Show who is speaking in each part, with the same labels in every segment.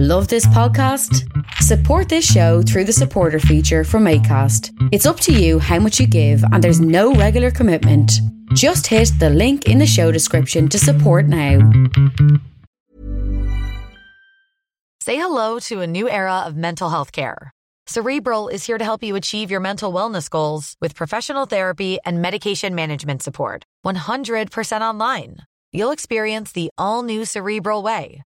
Speaker 1: Love this podcast? Support this show through the supporter feature from ACAST. It's up to you how much you give, and there's no regular commitment. Just hit the link in the show description to support now.
Speaker 2: Say hello to a new era of mental health care. Cerebral is here to help you achieve your mental wellness goals with professional therapy and medication management support. 100% online. You'll experience the all new Cerebral Way,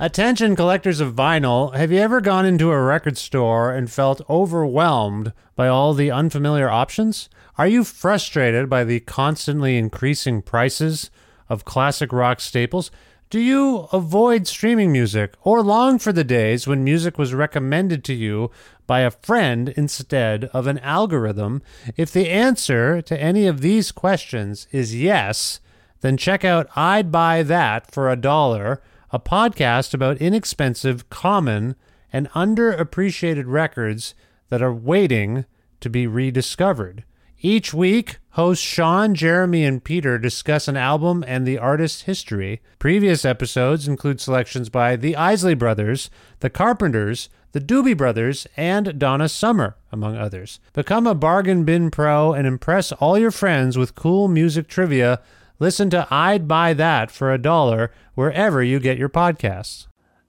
Speaker 3: Attention collectors of vinyl, have you ever gone into a record store and felt overwhelmed by all the unfamiliar options? Are you frustrated by the constantly increasing prices of classic rock staples? Do you avoid streaming music or long for the days when music was recommended to you by a friend instead of an algorithm? If the answer to any of these questions is yes, then check out I'd Buy That for a Dollar a podcast about inexpensive, common, and underappreciated records that are waiting to be rediscovered. Each week, hosts Sean, Jeremy, and Peter discuss an album and the artist's history. Previous episodes include selections by the Isley Brothers, the Carpenters, the Doobie Brothers, and Donna Summer, among others. Become a bargain bin pro and impress all your friends with cool music trivia Listen to I'd Buy That for a dollar wherever you get your podcasts.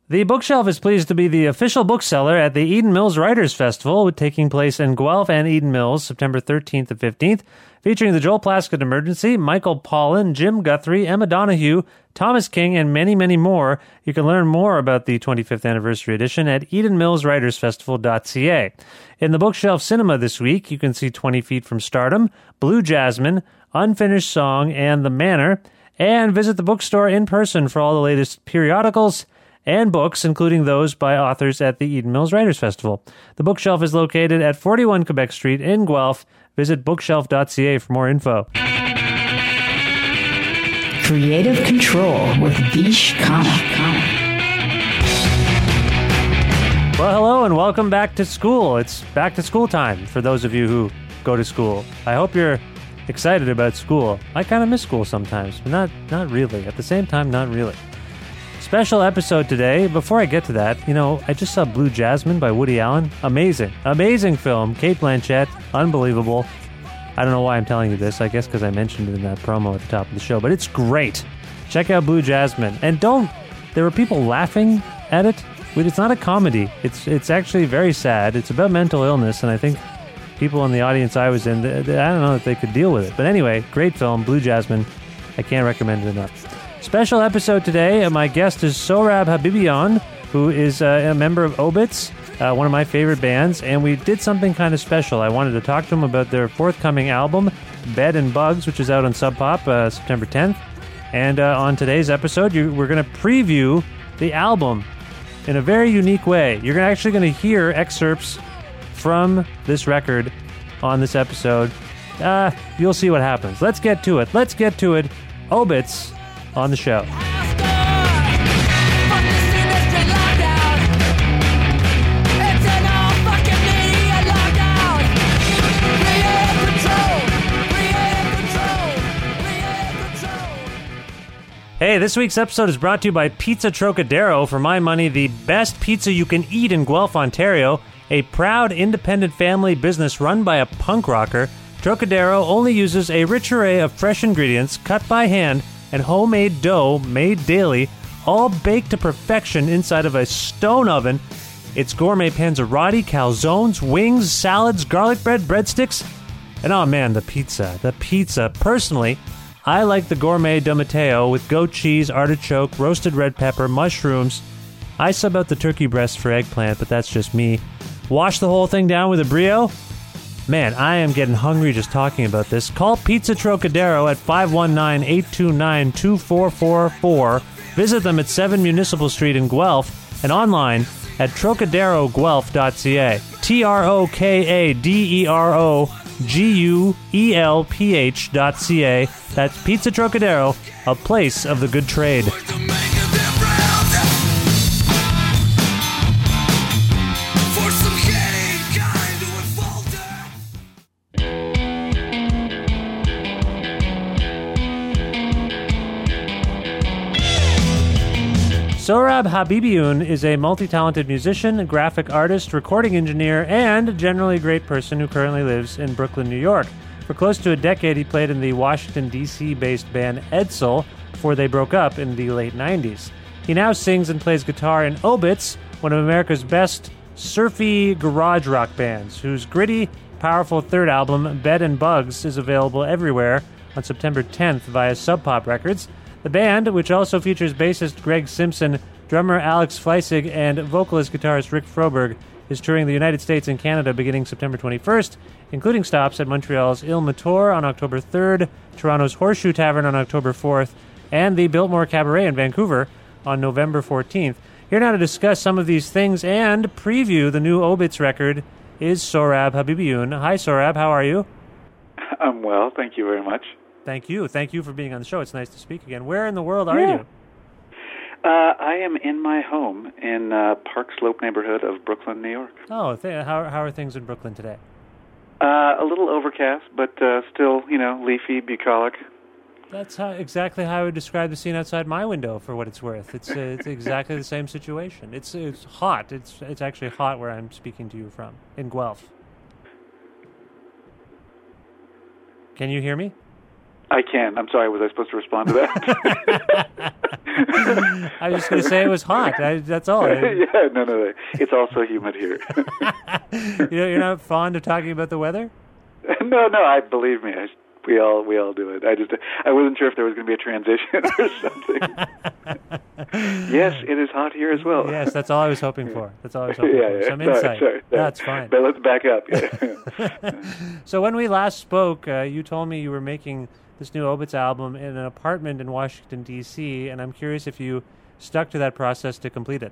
Speaker 3: The Bookshelf is pleased to be the official bookseller at the Eden Mills Writers Festival, taking place in Guelph and Eden Mills, September 13th and 15th, featuring the Joel Plaskett Emergency, Michael Pollan, Jim Guthrie, Emma Donoghue, Thomas King, and many, many more. You can learn more about the 25th anniversary edition at EdenMillsWritersFestival.ca. In the Bookshelf Cinema this week, you can see 20 Feet from Stardom, Blue Jasmine, Unfinished Song, and The Manor, and visit the bookstore in person for all the latest periodicals and books, including those by authors at the Eden Mills Writers Festival. The bookshelf is located at 41 Quebec Street in Guelph. Visit bookshelf.ca for more info.
Speaker 4: Kreative Kontrol with Vish Khanna.
Speaker 3: Well, hello and welcome back to school. It's back to school time for those of you who go to school. I hope you're excited about school. I kind of miss school sometimes, but not not really. At the same time, not really. Special episode today. Before I get to that, you know, I just saw Blue Jasmine by Woody Allen. Amazing, amazing film. Cate Blanchett, unbelievable. I don't know why I'm telling you this. I guess because I mentioned it in that promo at the top of the show, but it's great. Check out Blue Jasmine, and don't. There were people laughing at it. It's not a comedy. It's it's actually very sad. It's about mental illness, and I think people in the audience I was in, they, they, I don't know if they could deal with it. But anyway, great film, Blue Jasmine. I can't recommend it enough. Special episode today. And my guest is Sohrab Habibion, who is uh, a member of Obits, uh, one of my favorite bands, and we did something kind of special. I wanted to talk to him about their forthcoming album, Bed and Bugs, which is out on Sub Pop uh, September 10th. And uh, on today's episode, you, we're going to preview the album in a very unique way. You're actually going to hear excerpts from this record on this episode. Uh, you'll see what happens. Let's get to it. Let's get to it. Obits on the show. Hey, this week's episode is brought to you by Pizza Trocadero. For my money, the best pizza you can eat in Guelph, Ontario. A proud independent family business run by a punk rocker, Trocadero only uses a rich array of fresh ingredients cut by hand and homemade dough made daily, all baked to perfection inside of a stone oven. Its gourmet panzerotti, calzones, wings, salads, garlic bread, breadsticks, and oh man, the pizza. The pizza. Personally, I like the gourmet de Matteo with goat cheese, artichoke, roasted red pepper, mushrooms. I sub out the turkey breast for eggplant, but that's just me. Wash the whole thing down with a brio. Man, I am getting hungry just talking about this. Call Pizza Trocadero at 519 829 2444. Visit them at 7 Municipal Street in Guelph and online at trocaderoguelph.ca. T R O K A D E R O G U E L P H dot C A. That's Pizza Trocadero, a place of the good trade. Sohrab Habibion is a multi talented musician, graphic artist, recording engineer, and generally a great person who currently lives in Brooklyn, New York. For close to a decade, he played in the Washington, D.C. based band Edsel before they broke up in the late 90s. He now sings and plays guitar in Obits, one of America's best surfy garage rock bands, whose gritty, powerful third album, Bed and Bugs, is available everywhere on September 10th via Sub Pop Records. The band, which also features bassist Greg Simpson, drummer Alex Fleisig, and vocalist guitarist Rick Froberg, is touring the United States and Canada beginning September 21st, including stops at Montreal's Il Motore on October 3rd, Toronto's Horseshoe Tavern on October 4th, and the Biltmore Cabaret in Vancouver on November 14th. Here now to discuss some of these things and preview the new Obits record is Sohrab Habibion. Hi, Sohrab. How are you?
Speaker 5: I'm well, thank you very much.
Speaker 3: Thank you. Thank you for being on the show. It's nice to speak again. Where in the world are
Speaker 5: Yeah.
Speaker 3: you?
Speaker 5: Uh, I am in my home in uh, Park Slope neighborhood of Brooklyn, New York.
Speaker 3: Oh, th- how, how are things in Brooklyn today?
Speaker 5: Uh, a little overcast, but uh, still, you know, leafy, bucolic.
Speaker 3: That's how, exactly how I would describe the scene outside my window. For what it's worth, it's uh, it's exactly the same situation. It's it's hot. It's it's actually hot where I'm speaking to you from in Guelph. Can you hear me?
Speaker 5: I can. I'm sorry. Was I supposed to respond to that?
Speaker 3: I was just going to say it was hot. I, that's all. You
Speaker 5: yeah, no, no, no. It's also humid here.
Speaker 3: know, you're not fond of talking about the weather.
Speaker 5: no, no. I believe me. I, we all we all do it. I just I wasn't sure if there was going to be a transition or something. yes, it is hot here as well.
Speaker 3: Yes, that's all I was hoping for. That's all I was hoping
Speaker 5: yeah,
Speaker 3: for.
Speaker 5: yeah.
Speaker 3: Some
Speaker 5: Sorry,
Speaker 3: insight.
Speaker 5: sorry, sorry.
Speaker 3: That's fine.
Speaker 5: But let's back up. Yeah.
Speaker 3: So when we last spoke, uh, you told me you were making this new Obits album in an apartment in Washington D.C., and I'm curious if you stuck to that process to complete it.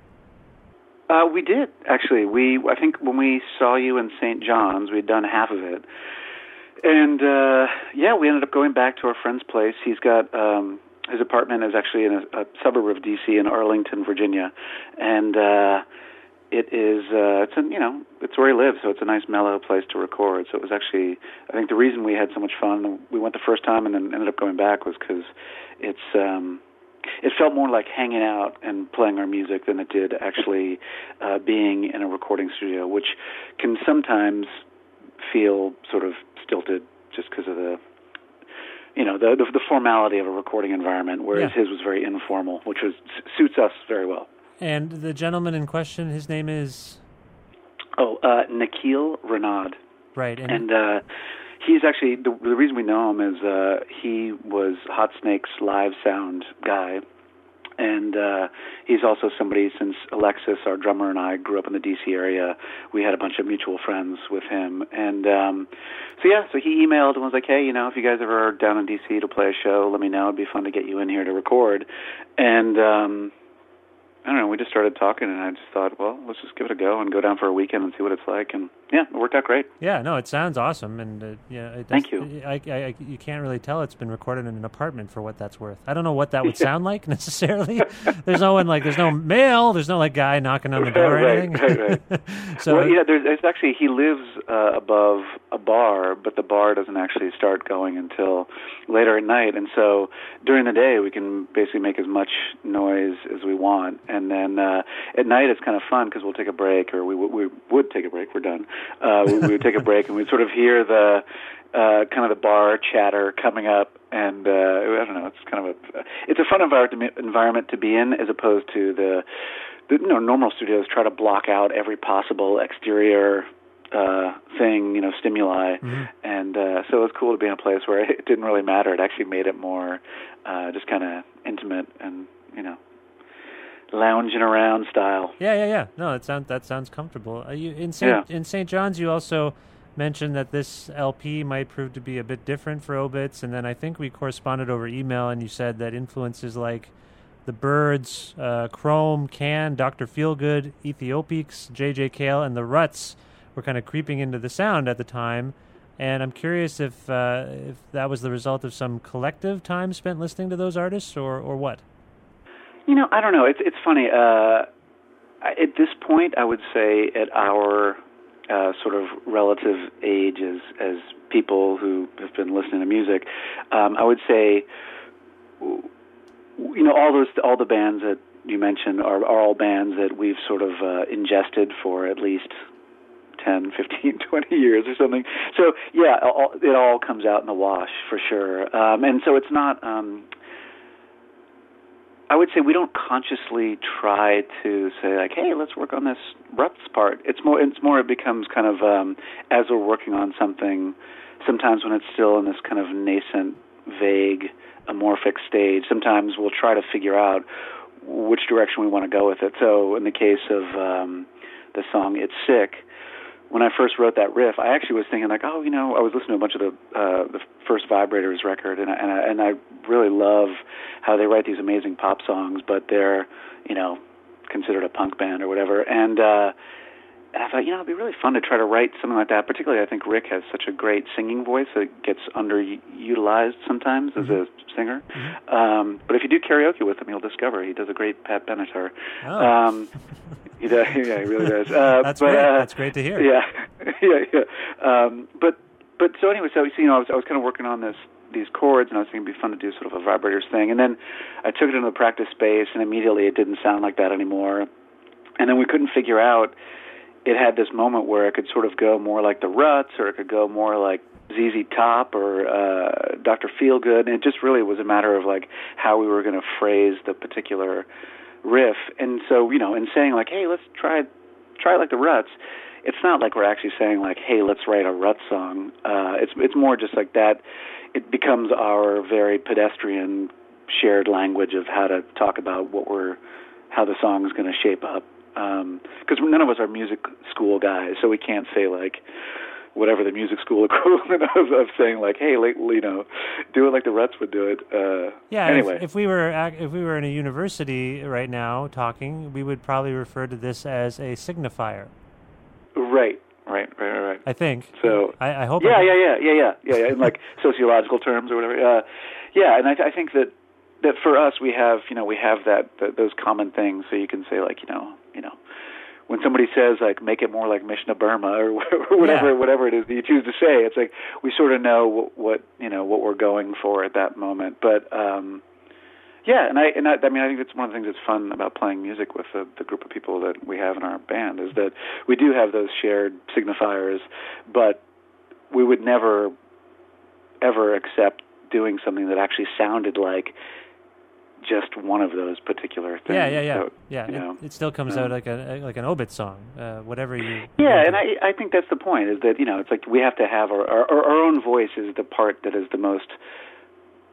Speaker 5: Uh, we did actually. We I think when we saw you in St. John's, we'd done half of it, and uh, yeah, we ended up going back to our friend's place. He's got um, his apartment is actually in a, a suburb of DC in Arlington, Virginia, and uh, it is uh, it's in you know it's where he lives, so it's a nice mellow place to record. So it was actually I think the reason we had so much fun. We went the first time and then ended up going back was because it's. Um, it felt more like hanging out and playing our music than it did actually uh, being in a recording studio, which can sometimes feel sort of stilted just because of the you know the, the the formality of a recording environment, whereas
Speaker 3: Yeah.
Speaker 5: his was very informal, which was suits us very well.
Speaker 3: And the gentleman in question, his name is?
Speaker 5: Oh, uh, Nikhil Renaud.
Speaker 3: right, and,
Speaker 5: and uh he's actually the, the reason we know him is uh he was Hot Snakes' live sound guy. And uh he's also somebody since Alexis our drummer and I grew up in the DC area we had a bunch of mutual friends with him. And um so yeah so he emailed and was like hey you know if you guys ever are down in DC to play a show let me know. It'd be fun to get you in here to record. And um I don't know. We just started talking, and I just thought, well, let's just give it a go and go down for a weekend and see what it's like. And yeah, it worked out great.
Speaker 3: yeah, no, it sounds awesome, and uh, yeah, it
Speaker 5: Thank you.
Speaker 3: I, I, I, you can't really tell it's been recorded in an apartment for what that's worth. I don't know what that would sound like necessarily. there's no one like, there's no mail, there's no like guy knocking on the door or anything.
Speaker 5: right,
Speaker 3: so
Speaker 5: well, yeah, there's it's actually he lives uh, above a bar, but the bar doesn't actually start going until later at night. And so during the day, we can basically make as much noise as we want. and then uh, at night it's kind of fun because we'll take a break, or we w- we would take a break. We're done. Uh, we, we would take a break, and we'd sort of hear the uh, kind of the bar chatter coming up, and uh, I don't know. It's kind of a it's a fun environment environment to be in, as opposed to the the you know normal studios try to block out every possible exterior uh thing you know stimuli
Speaker 3: Mm-hmm.
Speaker 5: and uh so it was cool to be in a place where it didn't really matter it actually made it more uh just kind of intimate and you know lounging around style
Speaker 3: Yeah, yeah, yeah. No, that sounds that sounds comfortable. Uh, you in Saint
Speaker 5: Yeah.
Speaker 3: in St. John's, you also mentioned that this LP might prove to be a bit different for Obits, and then I think we corresponded over email, and you said that influences like the Byrds, uh, Chrome, Can, Doctor Feelgood, Éthiopiques, J.J. Cale, and the Ruts were kind of creeping into the sound at the time. And I'm curious if uh, if that was the result of some collective time spent listening to those artists, or or what.
Speaker 5: You know, I don't know. It's it's funny. Uh, at this point, I would say at our uh, sort of relative age as as people who have been listening to music, um, I would say, you know, all those all the bands that you mentioned are, are all bands that we've sort of uh, ingested for at least 10, 15, 20 years or something. So yeah, all, it all comes out in the wash for sure. Um, and so it's not. Um, I would say we don't consciously try to say like, "Hey, let's work on this ruts part." It's more. It's more. It becomes kind of um, as we're working on something. Sometimes when it's still in this kind of nascent, vague, amorphic stage, sometimes we'll try to figure out which direction we want to go with it. So in the case of um, the song "It's Sick," when I first wrote that riff, I actually was thinking like, oh, you know, I was listening to a bunch of the uh, the first Vibrators record, and I, and I, and I really love how they write these amazing pop songs, but they're you know considered a punk band or whatever, and. uh and I thought, you know, it'd be really fun to try to write something like that. Particularly, I think Rick has such a great singing voice that gets underutilized sometimes as a singer. Um, but if you do karaoke with him, you'll discover he does a great Pat Benatar.
Speaker 3: Oh.
Speaker 5: Um, he does, yeah, he really does. Uh,
Speaker 3: That's
Speaker 5: but,
Speaker 3: great.
Speaker 5: Uh,
Speaker 3: That's great to hear.
Speaker 5: Yeah, yeah, yeah. Um, but but so anyway, so you know, I was I was kind of working on this these chords, and I was thinking it'd be fun to do sort of a vibrators thing. And then I took it into the practice space, and immediately it didn't sound like that anymore. And then we couldn't figure out. It had this moment where it could sort of go more like the Ruts, or it could go more like ZZ Top or uh, Dr. Feelgood, and it just really was a matter of like how we were going to phrase the particular riff. And so, you know, in saying like, "Hey, let's try try like the Ruts," it's not like we're actually saying like, "Hey, let's write a Ruts song." Uh, it's it's more just like that. It becomes our very pedestrian shared language of how to talk about what we're how the song is going to shape up. Because none of us are music school guys, so we can't say like whatever the music school equivalent of, of saying like, "Hey, like, you know, do it like the Ruts would do it." Uh,
Speaker 3: Yeah.
Speaker 5: Anyway,
Speaker 3: If, if we were if we were in a university right now talking, we would probably refer to this as a signifier.
Speaker 5: right, right, right, right, right.
Speaker 3: I think.
Speaker 5: So-
Speaker 3: I, I hope.
Speaker 5: Yeah,
Speaker 3: I
Speaker 5: yeah, yeah, yeah, yeah, yeah, yeah. In like sociological terms or whatever. Uh, yeah, and I, I think that that for us we have you know we have that, that those common things. So you can say like you know when somebody says like make it more like Mission of Burma or whatever
Speaker 3: Yeah.
Speaker 5: whatever it is that you choose to say, it's like we sort of know what, what you know what we're going for at that moment. But um, yeah, and I and I, I mean I think that's one of the things that's fun about playing music with the, the group of people that we have in our band is that we do have those shared signifiers, but we would never ever accept doing something that actually sounded like just one of those particular things.
Speaker 3: Yeah, yeah, yeah,
Speaker 5: So,
Speaker 3: yeah.
Speaker 5: you
Speaker 3: It, it still comes
Speaker 5: um,
Speaker 3: out like a like an obit song, uh, whatever you.
Speaker 5: yeah, and I I think that's the point is that you know it's like we have to have our our, our own voice is the part that is the most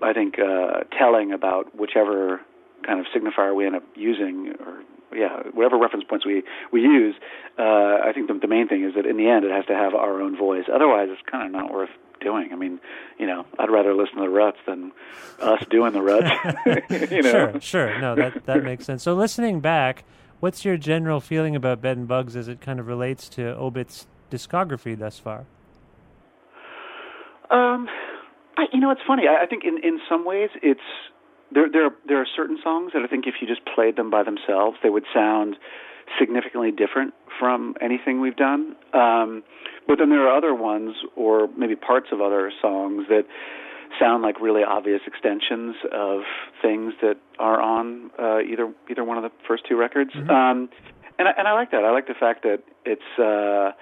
Speaker 5: I think uh, telling about whichever kind of signifier we end up using or yeah whatever reference points we we use. Uh, I think the, the main thing is that in the end it has to have our own voice. Otherwise, it's kind of not worth doing. I mean, you know, I'd rather listen to the Ruts than us doing the Ruts. you know?
Speaker 3: Sure, sure. No, that that makes sense. So listening back, what's your general feeling about Bed and Bugs as it kind of relates to Obit's discography thus far?
Speaker 5: Um, I, you know, it's funny. I, I think in in some ways it's there. There there are certain songs that I think if you just played them by themselves, they would sound significantly different from anything we've done. Um, but then there are other ones, or maybe parts of other songs that sound like really obvious extensions of things that are on uh, either either one of the first two records.
Speaker 3: Mm-hmm.
Speaker 5: Um, and I, and I like that. I like the fact that it's uh,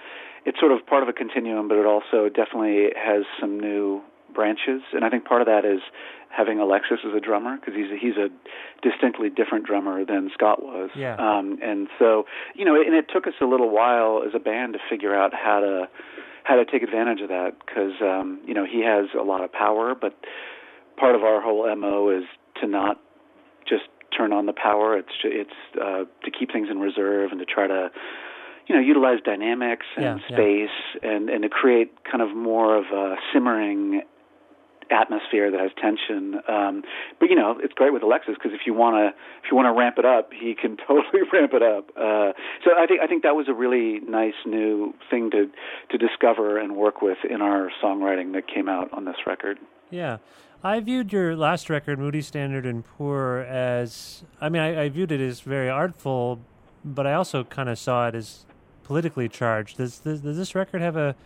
Speaker 5: it's sort of part of a continuum, but it also definitely has some new branches. And I think part of that is having Alexis as a drummer because he's a, he's a distinctly different drummer than Scott was.
Speaker 3: Yeah.
Speaker 5: Um, and so you know, and it took us a little while as a band to figure out how to how to take advantage of that because um, you know he has a lot of power, but part of our whole mo is to not just turn on the power. It's it's uh, to keep things in reserve and to try to you know utilize dynamics and
Speaker 3: Yeah, yeah.
Speaker 5: space and and to create kind of more of a simmering atmosphere that has tension. Um, but you know, it's great with Alexis because if you want to if you want to ramp it up, he can totally ramp it up. Uh, so I think I think that was a really nice new thing to to discover and work with in our songwriting that came out on this record.
Speaker 3: Yeah. I viewed your last record, Moody Standard and Poor, as I mean, I, I viewed it as very artful, but I also kind of saw it as politically charged. Does, does, does this record have a,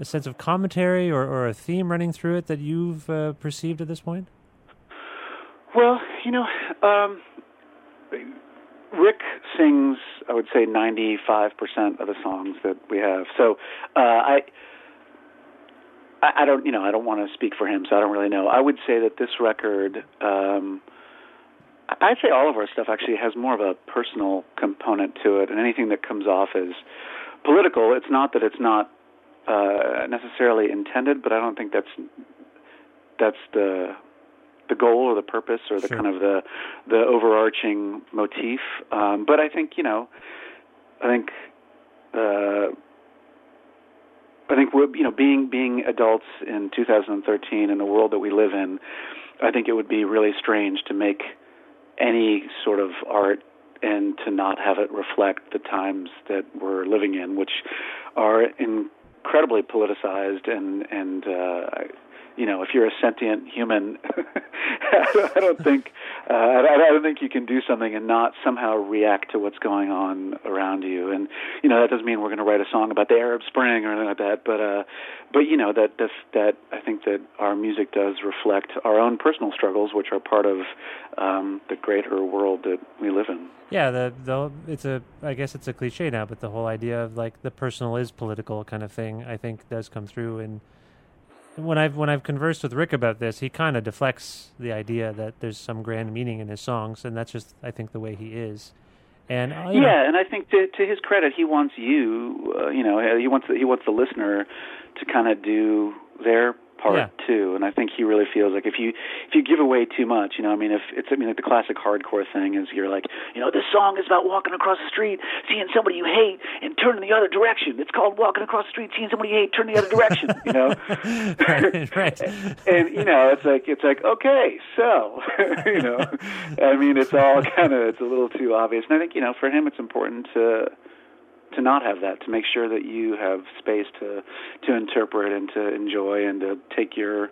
Speaker 3: a sense of commentary or, or a theme running through it that you've uh, perceived at this point?
Speaker 5: Well, you know, um, Rick sings, I would say, 95% of the songs that we have. So uh, I, I, don't, you know, I don't want to speak for him, so I don't really know. I would say that this record, um, I'd say all of our stuff actually has more of a personal component to it, and anything that comes off as political, it's not that it's not uh, necessarily intended, but I don't think that's that's the the goal or the purpose or the
Speaker 3: Sure.
Speaker 5: kind of the the overarching motif. Um, but I think you know, I think uh, I think we're you know being being adults in 2013 in the world that we live in, I think it would be really strange to make any sort of art and to not have it reflect the times that we're living in, which are incredibly politicized and and uh, you know if you're a sentient human, I don't think uh, I don't think you can do something and not somehow react to what's going on around you. And you know that doesn't mean we're going to write a song about the Arab Spring or anything like that. But uh, but you know that that that I think that our music does reflect our own personal struggles, which are part of um, the greater world that we live in.
Speaker 3: Yeah, the the it's a I guess it's a cliche now, but the whole idea of like the personal is political kind of thing, I think does come through. And when I've when I've conversed with Rick about this, he kind of deflects the idea that there's some grand meaning in his songs, and that's just I think the way he is. And uh, you know,
Speaker 5: Yeah, and I think to to his credit, he wants you, uh, you know, he wants the, he wants the listener to kind of do their part
Speaker 3: Yeah.
Speaker 5: too. And I think he really feels like if you if you give away too much, you know, I mean, if it's I mean, like the classic hardcore thing is you're like, you know, this song is about walking across the street, seeing somebody you hate, and turning the other direction. It's called walking across the street, seeing somebody you hate, turn the other direction. You know.
Speaker 3: right, right.
Speaker 5: and you know it's like it's like okay so you know i mean it's all kind of it's a little too obvious and i think you know for him it's important to to not have that to make sure that you have space to to interpret and to enjoy and to take your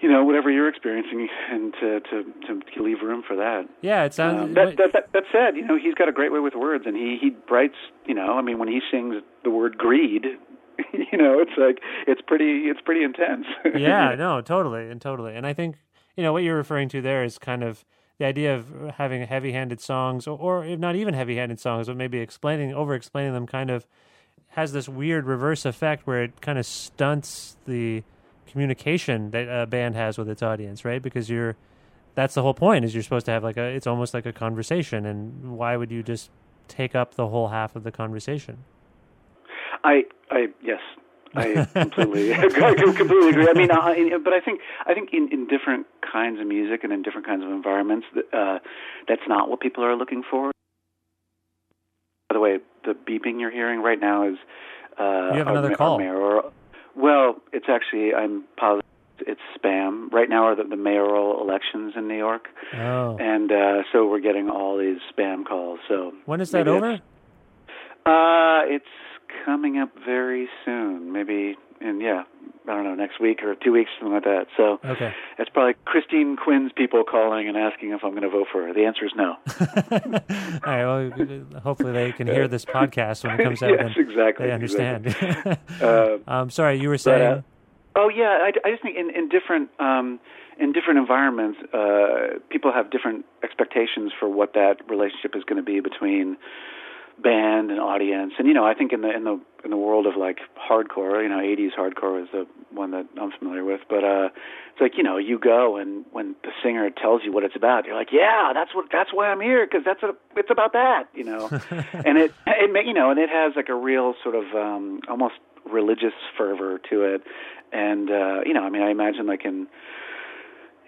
Speaker 5: you know whatever you're experiencing and to to to leave room for that
Speaker 3: Yeah, it sounds.
Speaker 5: um, that, that, that, that said, you know, he's got a great way with words, and he he writes. You know, I mean, when he sings the word greed, you know, it's like it's pretty it's pretty intense.
Speaker 3: yeah, no, totally, and totally. And I think you know what you're referring to there is kind of the idea of having heavy-handed songs, or, or if not even heavy-handed songs, but maybe explaining, over-explaining them, kind of has this weird reverse effect where it kind of stunts the communication that a band has with its audience, right? Because you're that's the whole point is you're supposed to have like a it's almost like a conversation, and why would you just take up the whole half of the conversation?
Speaker 5: I I yes. I completely, I completely agree. I mean, I, but I think, I think in, in different kinds of music and in different kinds of environments, uh, that's not what people are looking for. By the way, the beeping you're hearing right now is uh,
Speaker 3: You have another
Speaker 5: ma-
Speaker 3: call.
Speaker 5: Our mayoral, well, it's actually I'm positive it's spam. Right now are the, the mayoral elections in New York,
Speaker 3: Oh,
Speaker 5: and uh, so we're getting all these spam calls. So
Speaker 3: when is that over?
Speaker 5: that's- Uh, it's coming up very soon. Maybe in yeah, I don't know, next week or two weeks, something like that. So
Speaker 3: Okay.
Speaker 5: it's probably Christine Quinn's people calling and asking if I'm going to vote for her. The answer is no.
Speaker 3: All right. Well, hopefully they can hear this podcast when it comes out.
Speaker 5: Yes,
Speaker 3: and
Speaker 5: exactly,
Speaker 3: They understand.
Speaker 5: Uh,
Speaker 3: um, sorry, you were
Speaker 5: but,
Speaker 3: saying.
Speaker 5: uh, Oh yeah, I, I just think in in different um, in different environments, uh, people have different expectations for what that relationship is going to be between band and audience. And you know, I think in the in the in the world of like hardcore, you know, 80s hardcore is the one that I'm familiar with. But uh, it's like you know, you go and when the singer tells you what it's about, you're like, yeah, that's what that's why I'm here because that's what it's about that, you know. and it it you know, and it has like a real sort of um, almost religious fervor to it. And uh, you know, I mean, I imagine like in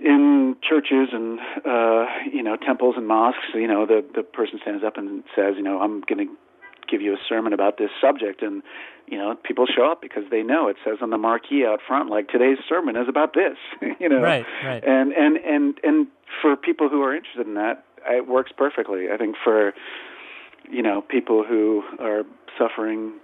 Speaker 5: in churches and uh you know temples and mosques you know the the person stands up and says you know i'm going to give you a sermon about this subject and you know people show up because they know it says on the marquee out front like today's sermon is about this you know?
Speaker 3: Right right.
Speaker 5: And and and and for people who are interested in that it works perfectly. I think for you know people who are suffering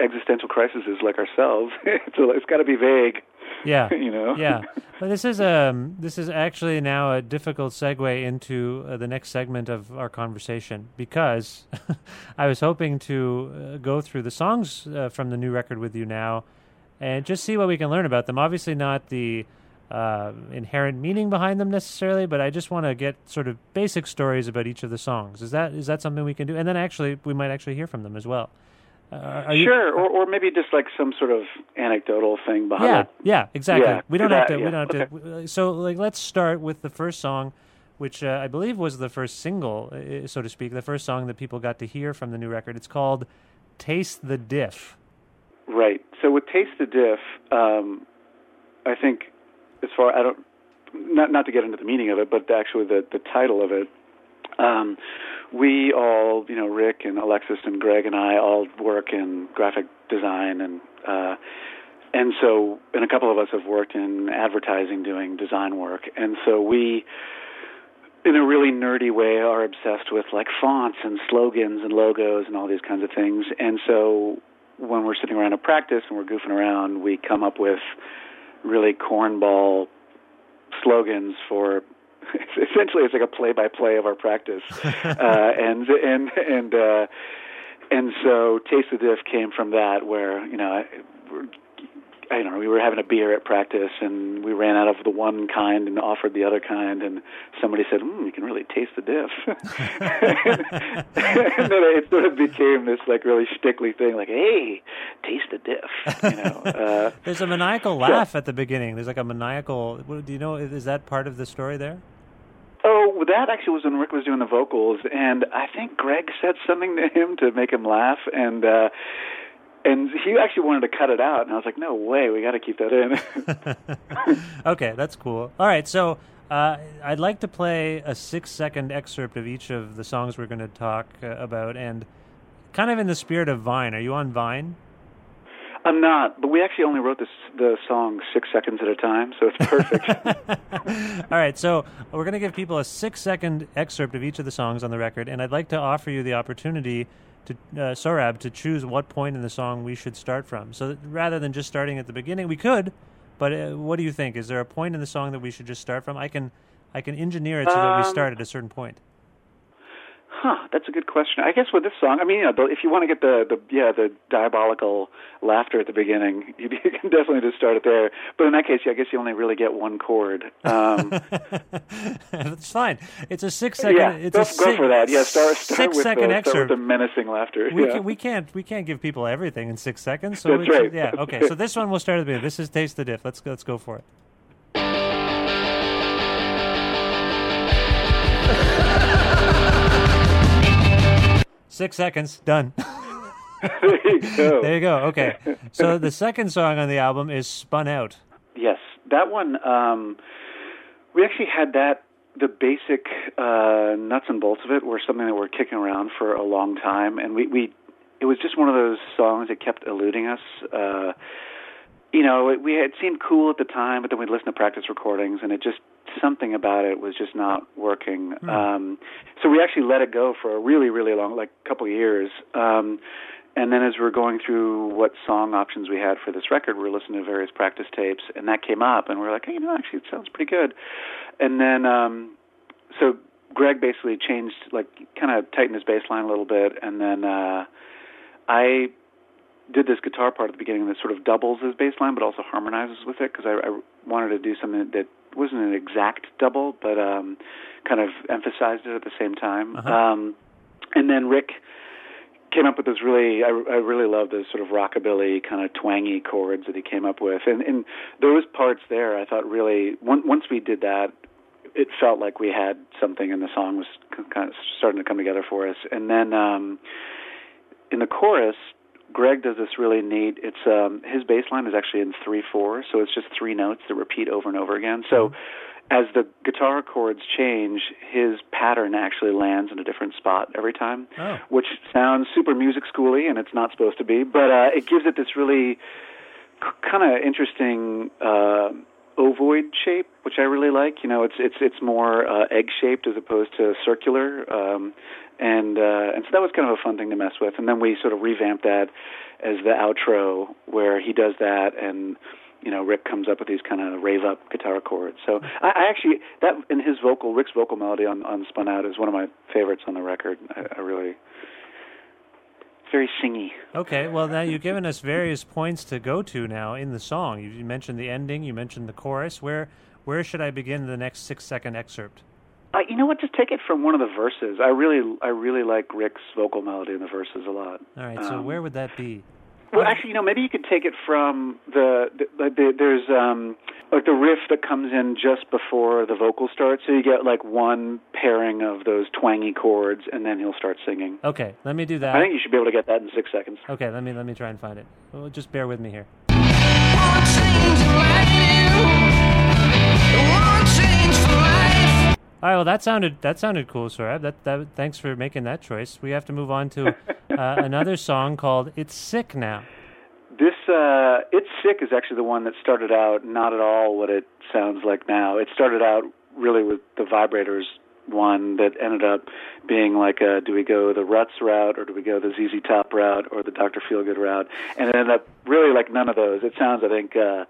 Speaker 5: existential crises like ourselves it's, it's got to be vague
Speaker 3: yeah,
Speaker 5: you know.
Speaker 3: yeah, but this is um this is actually now a difficult segue into uh, the next segment of our conversation because I was hoping to uh, go through the songs uh, from the new record with you now and just see what we can learn about them. Obviously, not the uh, inherent meaning behind them necessarily, but I just want to get sort of basic stories about each of the songs. Is that is that something we can do? And then actually, we might actually hear from them as well.
Speaker 5: Uh, sure, or, or maybe just like some sort of anecdotal thing behind
Speaker 3: yeah,
Speaker 5: it.
Speaker 3: Yeah, exactly.
Speaker 5: Yeah,
Speaker 3: we don't
Speaker 5: that,
Speaker 3: have to.
Speaker 5: yeah.
Speaker 3: We don't have
Speaker 5: okay.
Speaker 3: to. uh, So, like, let's start with the first song, which uh, I believe was the first single, uh, so to speak, the first song that people got to hear from the new record. It's called "Taste the Diff."
Speaker 5: Right. So with Taste the Diff, um, I think as far I don't not not to get into the meaning of it, but actually the the title of it. Um, we all, you know, Rick and Alexis and Greg and I all work in graphic design and uh and so and a couple of us have worked in advertising doing design work. And so we in a really nerdy way are obsessed with like fonts and slogans and logos and all these kinds of things. And so when we're sitting around a practice and we're goofing around we come up with really cornball slogans for essentially it's like a play by play of our practice uh and and and uh and so taste the diff came from that where you know I, we're- I don't know we were having a beer at practice and we ran out of the one kind and offered the other kind and somebody said mm, you can really taste the diff and then it sort of became this like really stickly thing like hey taste the diff you know uh
Speaker 3: There's a maniacal laugh at the beginning. There's like a maniacal. Do you know? Is that part of the story there?
Speaker 5: Oh, that actually was when Rick was doing the vocals, and I think Greg said something to him to make him laugh, and uh, and he actually wanted to cut it out, and I was like, no way, we got to keep that in.
Speaker 3: okay, that's cool. All right, so uh, I'd like to play a six-second excerpt of each of the songs we're going to talk uh, about, and kind of in the spirit of Vine. Are you on Vine?
Speaker 5: I'm not, but we actually only wrote this the song six seconds at a time, so it's perfect.
Speaker 3: All right, so we're going to give people a six-second excerpt of each of the songs on the record, and I'd like to offer you the opportunity to uh, Sohrab to choose what point in the song we should start from. So that rather than just starting at the beginning, we could, but uh, what do you think? Is there a point in the song that we should just start from? I can, I can engineer it so that we
Speaker 5: Um,
Speaker 3: start at a certain point.
Speaker 5: Huh? That's a good question. I guess with this song, I mean, you know, if you want to get the the yeah the diabolical laughter at the beginning, you, you can definitely just start it there. But in that case, yeah, I guess you only really get one chord. Um,
Speaker 3: it's fine. It's a six-second.
Speaker 5: yeah,
Speaker 3: it's
Speaker 5: go,
Speaker 3: a
Speaker 5: go
Speaker 3: six,
Speaker 5: for that. Yeah, start start with, the,
Speaker 3: six-second
Speaker 5: start with
Speaker 3: excerpt.
Speaker 5: the menacing laughter.
Speaker 3: We,
Speaker 5: yeah.
Speaker 3: can, we can't we can't give people everything in six seconds. So
Speaker 5: That's
Speaker 3: we
Speaker 5: right.
Speaker 3: Yeah. Okay. So this one we'll start at the beginning. This is taste the diff. Let's let's go for it. Six seconds. Done.
Speaker 5: there you go.
Speaker 3: there you go. Okay. So the second song on the album is Spun Out.
Speaker 5: Yes, that one. Um, we actually had that. The basic uh, nuts and bolts of it were something that we're kicking around for a long time, and we, we it was just one of those songs that kept eluding us. Uh, you know, it, we had seemed cool at the time, but then we'd listen to practice recordings, and it just something about it was just not working. Um, so we actually let it go for a really, really long, like couple years. Um, and then as we were going through what song options we had for this record, we were listening to various practice tapes, and that came up, and we were like, hey, you know, actually, it sounds pretty good. And then, um, so Greg basically changed, like, kind of tightened his bass line a little bit, and then uh, I did this guitar part at the beginning that sort of doubles as bass line, but also harmonizes with it because I, I wanted to do something that wasn't an exact double, but um, kind of emphasized it at the same time.
Speaker 3: Uh-huh.
Speaker 5: Um, and then Rick came up with this really, I, I really love those sort of rockabilly kind of twangy chords that he came up with, and and those parts there, I thought really once once we did that, it felt like we had something, and the song was kind of starting to come together for us. And then um, in the chorus, Greg does this really neat. It's um, his bass line is actually in three four, so it's just three notes that repeat over and over again. So as the guitar chords change, his pattern actually lands in a different spot every time,
Speaker 3: Oh.
Speaker 5: which sounds super music schooly, and it's not supposed to be, but uh, it gives it this really kind of interesting uh, ovoid shape, which I really like. You know, it's it's it's more uh, egg shaped as opposed to circular, um, and uh, and so that was kind of a fun thing to mess with. And then we sort of revamped that as the outro, where he does that, and you know Rick comes up with these kind of rave up guitar chords. So I, I actually that in his vocal, Rick's vocal melody on on Spun Out is one of my favorites on the record. I, I really. Very singy.
Speaker 3: Okay, well now you've given us various points to go to now in the song. You, you mentioned the ending, you mentioned the chorus. Where where should I begin the next six second excerpt?
Speaker 5: Uh, you know what? Just take it from one of the verses. I really, I really like Rick's vocal melody in the verses a lot.
Speaker 3: All right, so
Speaker 5: Um,
Speaker 3: where would that be?
Speaker 5: Well, actually, you know, maybe you could take it from the, the, the there's um like the riff that comes in just before the vocal starts, so you get like one pairing of those twangy chords, and then he'll start singing.
Speaker 3: Okay, let me do that.
Speaker 5: I think you should be able to get that in six seconds.
Speaker 3: Okay, let me let me try and find it. Well, just bear with me here. All right, well that sounded that sounded cool, Sohrab. That that thanks for making that choice. We have to move on to uh, another song called "It's Sick Now."
Speaker 5: This uh It's Sick is actually the one that started out not at all what it sounds like now. It started out really with the vibrators one that ended up being like a do we go the Ruts route or do we go the ZZ Top route or the Dr. Feelgood route? And it ended up really like none of those. It sounds I think uh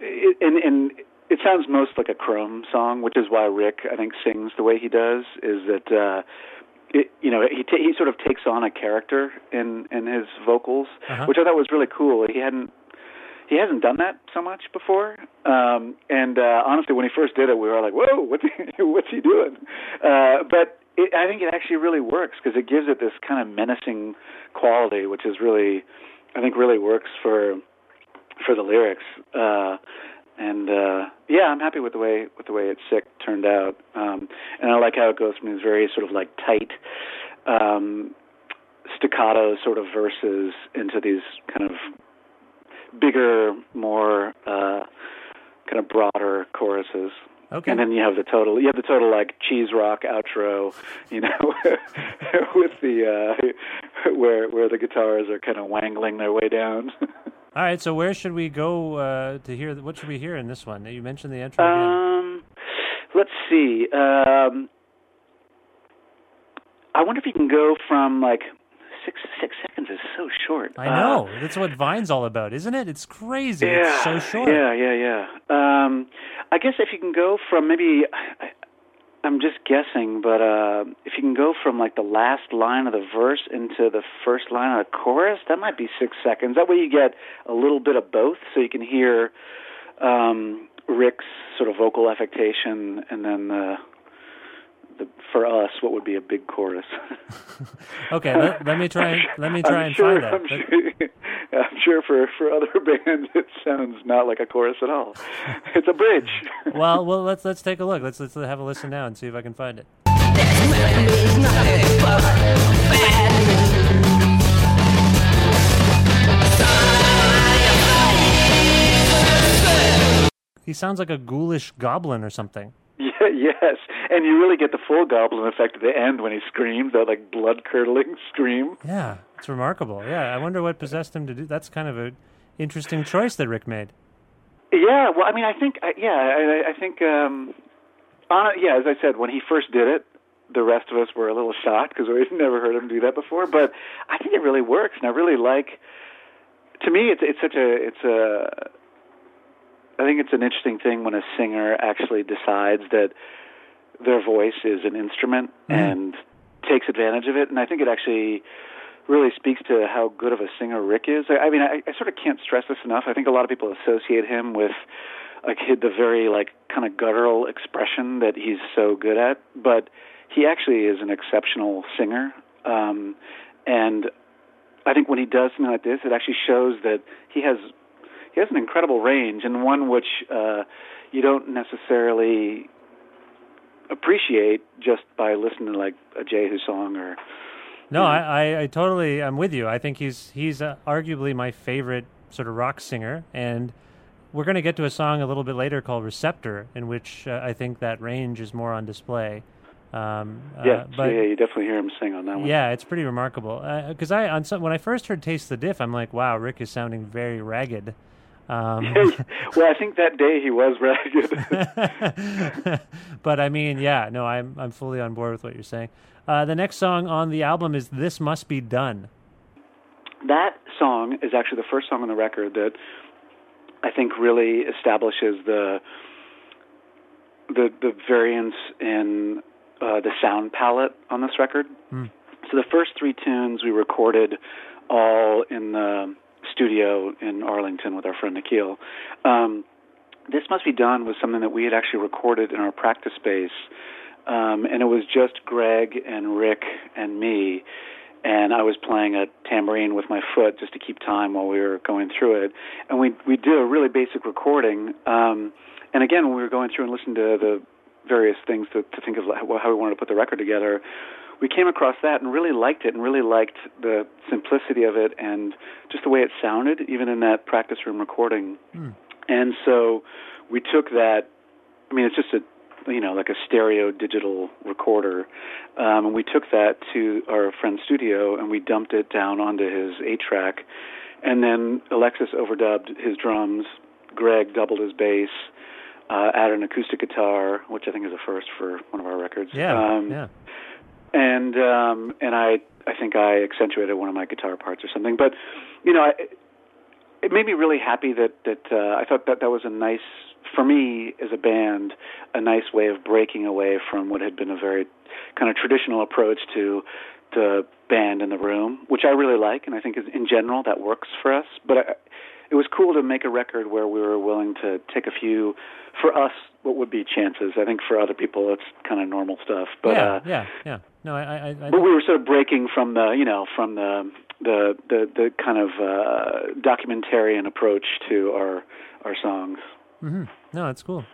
Speaker 5: and and it sounds most like a Chrome song, which is why Rick I think sings the way he does. Is that uh, it, you know he ta he sort of takes on a character in in his vocals,
Speaker 3: Uh-huh.
Speaker 5: which I thought was really cool. He hadn't he hasn't done that so much before. Um, and uh, honestly, when he first did it, we were like, "Whoa, what's he, what's he doing?" Uh, but it, I think it actually really works because it gives it this kind of menacing quality, which is really, I think, really works for for the lyrics. Uh, and uh, yeah, I'm happy with the way with the way it's sick turned out. Um, and I like how it goes from these very sort of like tight. Um, staccato sort of verses into these kind of bigger, more uh, kind of broader choruses.
Speaker 3: Okay.
Speaker 5: And then you have the total, you have the total like cheese rock outro, you know, with the uh, where where the guitars are kind of wangling their way down.
Speaker 3: All right, so where should we go uh, to hear? What should we hear in this one? You mentioned the intro again.
Speaker 5: um, let's see. Um, I wonder if you can go from like six six seconds is so short.
Speaker 3: I
Speaker 5: Uh,
Speaker 3: know that's what Vine's all about, isn't it? It's crazy.
Speaker 5: Yeah,
Speaker 3: It's so short.
Speaker 5: Yeah, yeah, yeah. Um, I guess if you can go from maybe, I, I'm just guessing, but uh, if you can go from like the last line of the verse into the first line of the chorus, that might be six seconds. That way you get a little bit of both, so you can hear um, Rick's sort of vocal affectation, and then the, the for us, what would be a big chorus.
Speaker 3: Okay, let, let me try. Let me try
Speaker 5: I'm
Speaker 3: and
Speaker 5: sure,
Speaker 3: find that.
Speaker 5: Sure, I'm sure for for other bands it sounds not like a chorus at all. It's a bridge.
Speaker 3: well, well, let's let's take a look. Let's let's have a listen now and see if I can find it. He sounds like a ghoulish goblin or something.
Speaker 5: Yeah, yes, and you really get the full goblin effect at the end when he screams that like blood curdling scream.
Speaker 3: Yeah, it's remarkable. Yeah, I wonder what possessed him to do. That's kind of a interesting choice that Rick made.
Speaker 5: Yeah, well, I mean, I think, I- yeah, I, I think, um, on, yeah, as I said, when he first did it, the rest of us were a little shocked because we'd never heard him do that before. But I think it really works, and I really like. To me, it's it's such a it's a. I think it's an interesting thing when a singer actually decides that their voice is an instrument and takes advantage of it, and I think it actually really speaks to how good of a singer Rick is. I, I mean, I, I sort of can't stress this enough. I think a lot of people associate him with like the very like kind of guttural expression that he's so good at, but he actually is an exceptional singer. Um, and I think when he does something like this, it actually shows that he has he has an incredible range and one which uh, you don't necessarily appreciate just by listening to like a Jehu song or.
Speaker 3: No, I, I, I totally I'm with you. I think he's he's uh, arguably my favorite sort of rock singer, and we're going to get to a song a little bit later called Receptor, in which uh, I think that range is more on display. Um,
Speaker 5: yeah,
Speaker 3: uh, but,
Speaker 5: yeah, you definitely hear him sing on that one.
Speaker 3: Yeah, it's pretty remarkable. Because I on some, when I first heard "Taste the Diff," I'm like, wow, Rick is sounding very ragged. Um,
Speaker 5: well, I think that day he was ragged.
Speaker 3: but I mean, yeah, no, I'm I'm fully on board with what you're saying. Uh, the next song on the album is "This Must Be Done."
Speaker 5: That song is actually the first song on the record that I think really establishes the the the variance in uh, the sound palette on this record.
Speaker 3: Mm.
Speaker 5: So the first three tunes we recorded all in the studio in Arlington with our friend Nikhil. Um, this must be done was something that we had actually recorded in our practice space, um, and it was just Greg and Rick and me, and I was playing a tambourine with my foot just to keep time while we were going through it, and we we did a really basic recording. Um, and again, when we were going through and listening to the various things to, to think of how we wanted to put the record together, we came across that and really liked it and really liked the simplicity of it and just the way it sounded, even in that practice room recording.
Speaker 3: Mm.
Speaker 5: And so we took that. I mean, it's just a you know like a stereo digital recorder, um, and we took that to our friend's studio and we dumped it down onto his eight track, and then Alexis overdubbed his drums. Greg doubled his bass. Uh, added an acoustic guitar, which I think is a first for one of our records.
Speaker 3: Yeah,
Speaker 5: um,
Speaker 3: yeah
Speaker 5: and um, and I I think I accentuated one of my guitar parts or something. But you know, I, it made me really happy that that uh, I thought that that was a nice for me as a band a nice way of breaking away from what had been a very kind of traditional approach to the band in the room, which I really like, and I think is, in general that works for us. But I, it was cool to make a record where we were willing to take a few, for us, what would be chances. I think for other people, it's kind of normal stuff. But
Speaker 3: yeah,
Speaker 5: uh,
Speaker 3: yeah, yeah. No, I, I, I.
Speaker 5: But we were sort of breaking from the, you know, from the the the, the kind of uh, documentarian approach to our our songs.
Speaker 3: Mm-hmm. No, that's cool.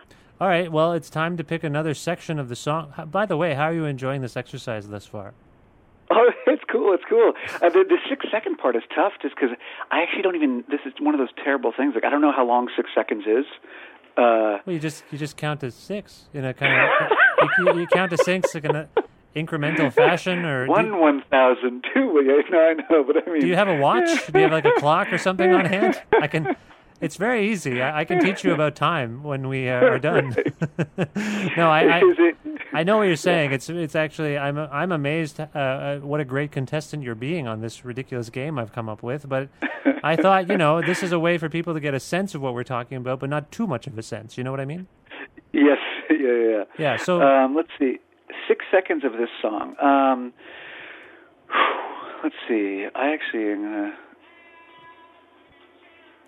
Speaker 3: All right, well, it's time to pick another section of the song. By the way, how are you enjoying this exercise thus far?
Speaker 5: Oh, it's cool. It's cool. Uh, the, the six second part is tough, just because I actually don't even. This is one of those terrible things. Like I don't know how long six seconds is. Uh,
Speaker 3: well, you just you just count to six in a kind of you, you, count to six like in an incremental fashion, or
Speaker 5: one
Speaker 3: do,
Speaker 5: one thousand two. Yeah, no, I know, but I mean,
Speaker 3: do you have a watch? do you have like a clock or something on hand? I can. It's very easy. I, I can teach you about time when we uh, are done. no, I, I, I, know what you're saying. It's it's actually I'm I'm amazed uh, uh, what a great contestant you're being on this ridiculous game I've come up with. But I thought you know this is a way for people to get a sense of what we're talking about, but not too much of a sense. You know what I mean?
Speaker 5: Yes. Yeah. Yeah.
Speaker 3: Yeah. So
Speaker 5: um, let's see. Six seconds of this song. Um, let's see. I actually am gonna.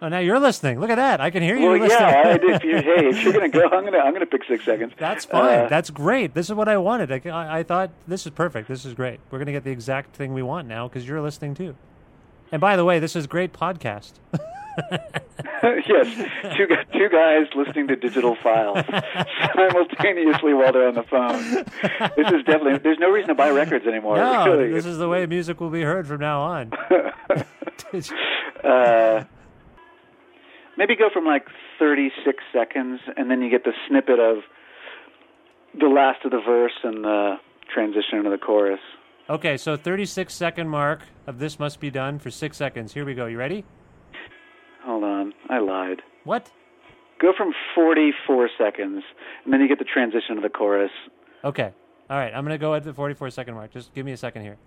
Speaker 3: Oh, now you're listening. Look at that. I can hear you
Speaker 5: well,
Speaker 3: listening.
Speaker 5: yeah. if you, hey, if you're gonna go, I'm gonna I'm gonna pick six seconds.
Speaker 3: That's fine. Uh, That's great. This is what I wanted. I, I, thought this is perfect. This is great. We're gonna get the exact thing we want now because you're listening too. And by the way, this is great podcast.
Speaker 5: yes, two two guys listening to digital files simultaneously while they're on the phone. This is definitely. There's no reason to buy records anymore.
Speaker 3: No,
Speaker 5: really.
Speaker 3: this is the way music will be heard from now on.
Speaker 5: uh, maybe go from like 36 seconds, and then you get the snippet of the last of the verse and the transition into the chorus.
Speaker 3: Okay, so 36 second mark of this must be done for six seconds. Here we go. You ready?
Speaker 5: Hold on, I lied.
Speaker 3: What?
Speaker 5: Go from 44 seconds, and then you get the transition to the chorus.
Speaker 3: Okay. All right, I'm going to go at the 44 second mark. Just give me a second here.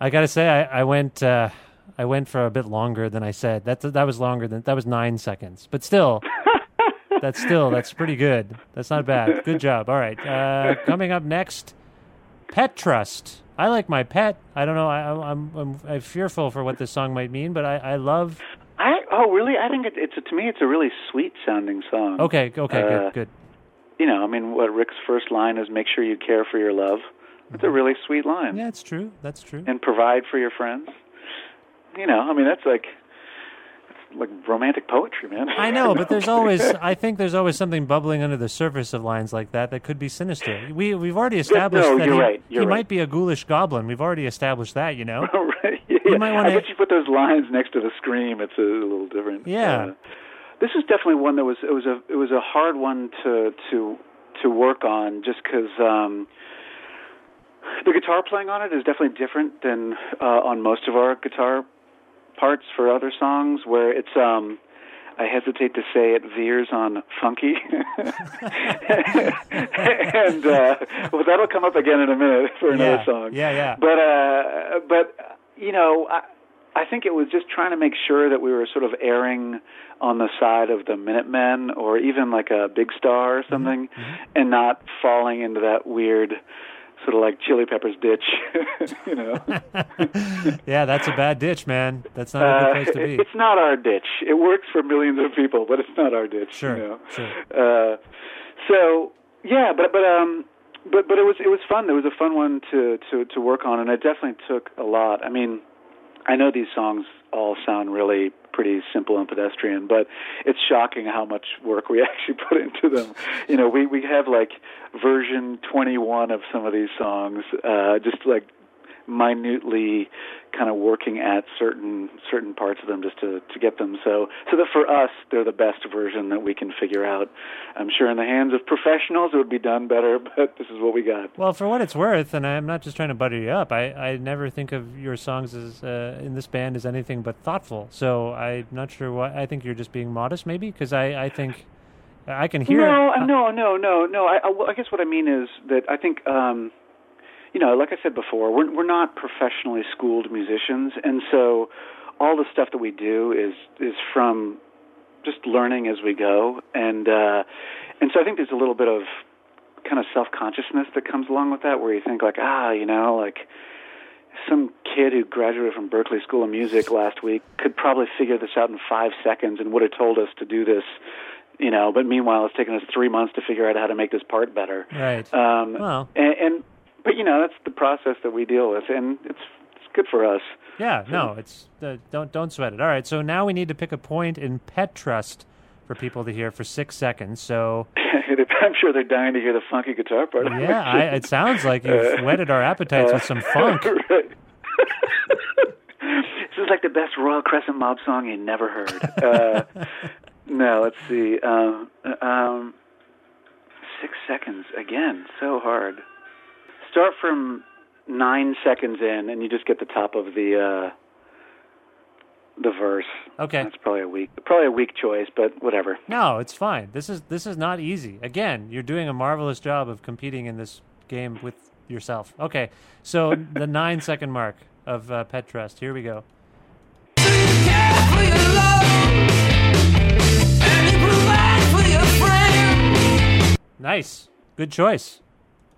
Speaker 3: I gotta say, I, I went uh, I went for a bit longer than I said. That that was longer than that was nine seconds, but still, that's still that's pretty good. That's not bad. Good job. All right. Uh, coming up next, Pet Trust. I like my pet. I don't know. I, I'm, I'm I'm fearful for what this song might mean, but I, I love.
Speaker 5: I oh really? I think it, it's a, to me it's a really sweet sounding song.
Speaker 3: Okay. Okay.
Speaker 5: Uh,
Speaker 3: good. Good.
Speaker 5: You know, I mean, what Rick's first line is "Make sure you care for your love." It's a really sweet line.
Speaker 3: Yeah, it's true. That's true.
Speaker 5: And provide for your friends. You know, I mean, that's like like romantic poetry, man.
Speaker 3: I know, but there's always. I think there's always something bubbling under the surface of lines like that that could be sinister. We we've already established
Speaker 5: no,
Speaker 3: that
Speaker 5: you're
Speaker 3: he,
Speaker 5: right, you're
Speaker 3: he
Speaker 5: right.
Speaker 3: might be a ghoulish goblin. We've already established that. You know.
Speaker 5: right. Yeah,
Speaker 3: might
Speaker 5: I
Speaker 3: wanna-
Speaker 5: bet you put those lines next to the scream. It's a little different.
Speaker 3: Yeah.
Speaker 5: Uh, this is definitely one that was it was a it was a hard one to to to work on just because um, the guitar playing on it is definitely different than uh, on most of our guitar parts for other songs where it's um I hesitate to say it veers on funky, and uh, well, that'll come up again in a minute for another
Speaker 3: Yeah,
Speaker 5: song.
Speaker 3: yeah, yeah.
Speaker 5: But uh, but you know, I, I think it was just trying to make sure that we were sort of erring on the side of the Minutemen or even like a Big Star or
Speaker 3: Mm-hmm,
Speaker 5: something, and not falling into that weird sort of like Chili Peppers ditch, you know.
Speaker 3: yeah, that's a bad ditch, man. That's not a
Speaker 5: Uh,
Speaker 3: good place to be.
Speaker 5: It's not our ditch. It works for millions of people, but it's not our ditch.
Speaker 3: Sure,
Speaker 5: You know?
Speaker 3: sure.
Speaker 5: Uh, so yeah, but but um, but but it was it was fun. It was a fun one to to to work on, and it definitely took a lot. I mean, I know these songs all sound really pretty simple and pedestrian, but it's shocking how much work we actually put into them. You know, we we have like version 21 of some of these songs, uh, just like minutely kind of working at certain certain parts of them just to to get them so so that for us they're the best version that we can figure out. I'm sure in the hands of professionals it would be done better, but this is what we got.
Speaker 3: Well, for what it's worth, and I'm not just trying to butter you up. I, I never think of your songs as uh, in this band as anything but thoughtful. So I'm not sure why. I think you're just being modest, maybe, because I, I think I can hear.
Speaker 5: No, no, no, no, no. I, I, I guess what I mean is that I think, um, you know, like I said before, we're we're not professionally schooled musicians, and so all the stuff that we do is is from just learning as we go, and uh, and so I think there's a little bit of kind of self consciousness that comes along with that, where you think like, ah, you know, like some kid who graduated from Berklee School of Music last week could probably figure this out in five seconds and would have told us to do this, you know. But meanwhile, it's taken us three months to figure out how to make this part better.
Speaker 3: Right.
Speaker 5: Um,
Speaker 3: Well.
Speaker 5: and, and but you know that's the process that we deal with, and it's it's good for us.
Speaker 3: Yeah, no, it's uh, don't don't sweat it. All right, so now we need to pick a point in Pet Trust for people to hear for six seconds. So
Speaker 5: I'm sure they're dying to hear the funky guitar part.
Speaker 3: yeah, I, it sounds like you've whetted our appetites with some funk.
Speaker 5: Right. this is like the best Royal Crescent Mob song you never heard. Uh, no, let's see. Um, um, six seconds again, so hard. Start from nine seconds in, and you just get the top of the uh, the verse.
Speaker 3: Okay.
Speaker 5: That's probably a weak, probably a weak choice, but whatever.
Speaker 3: No, it's fine. This is this is not easy. Again, you're doing a marvelous job of competing in this game with yourself. Okay, so the nine second mark of uh, Pet Trust. Here we go. Nice, good choice.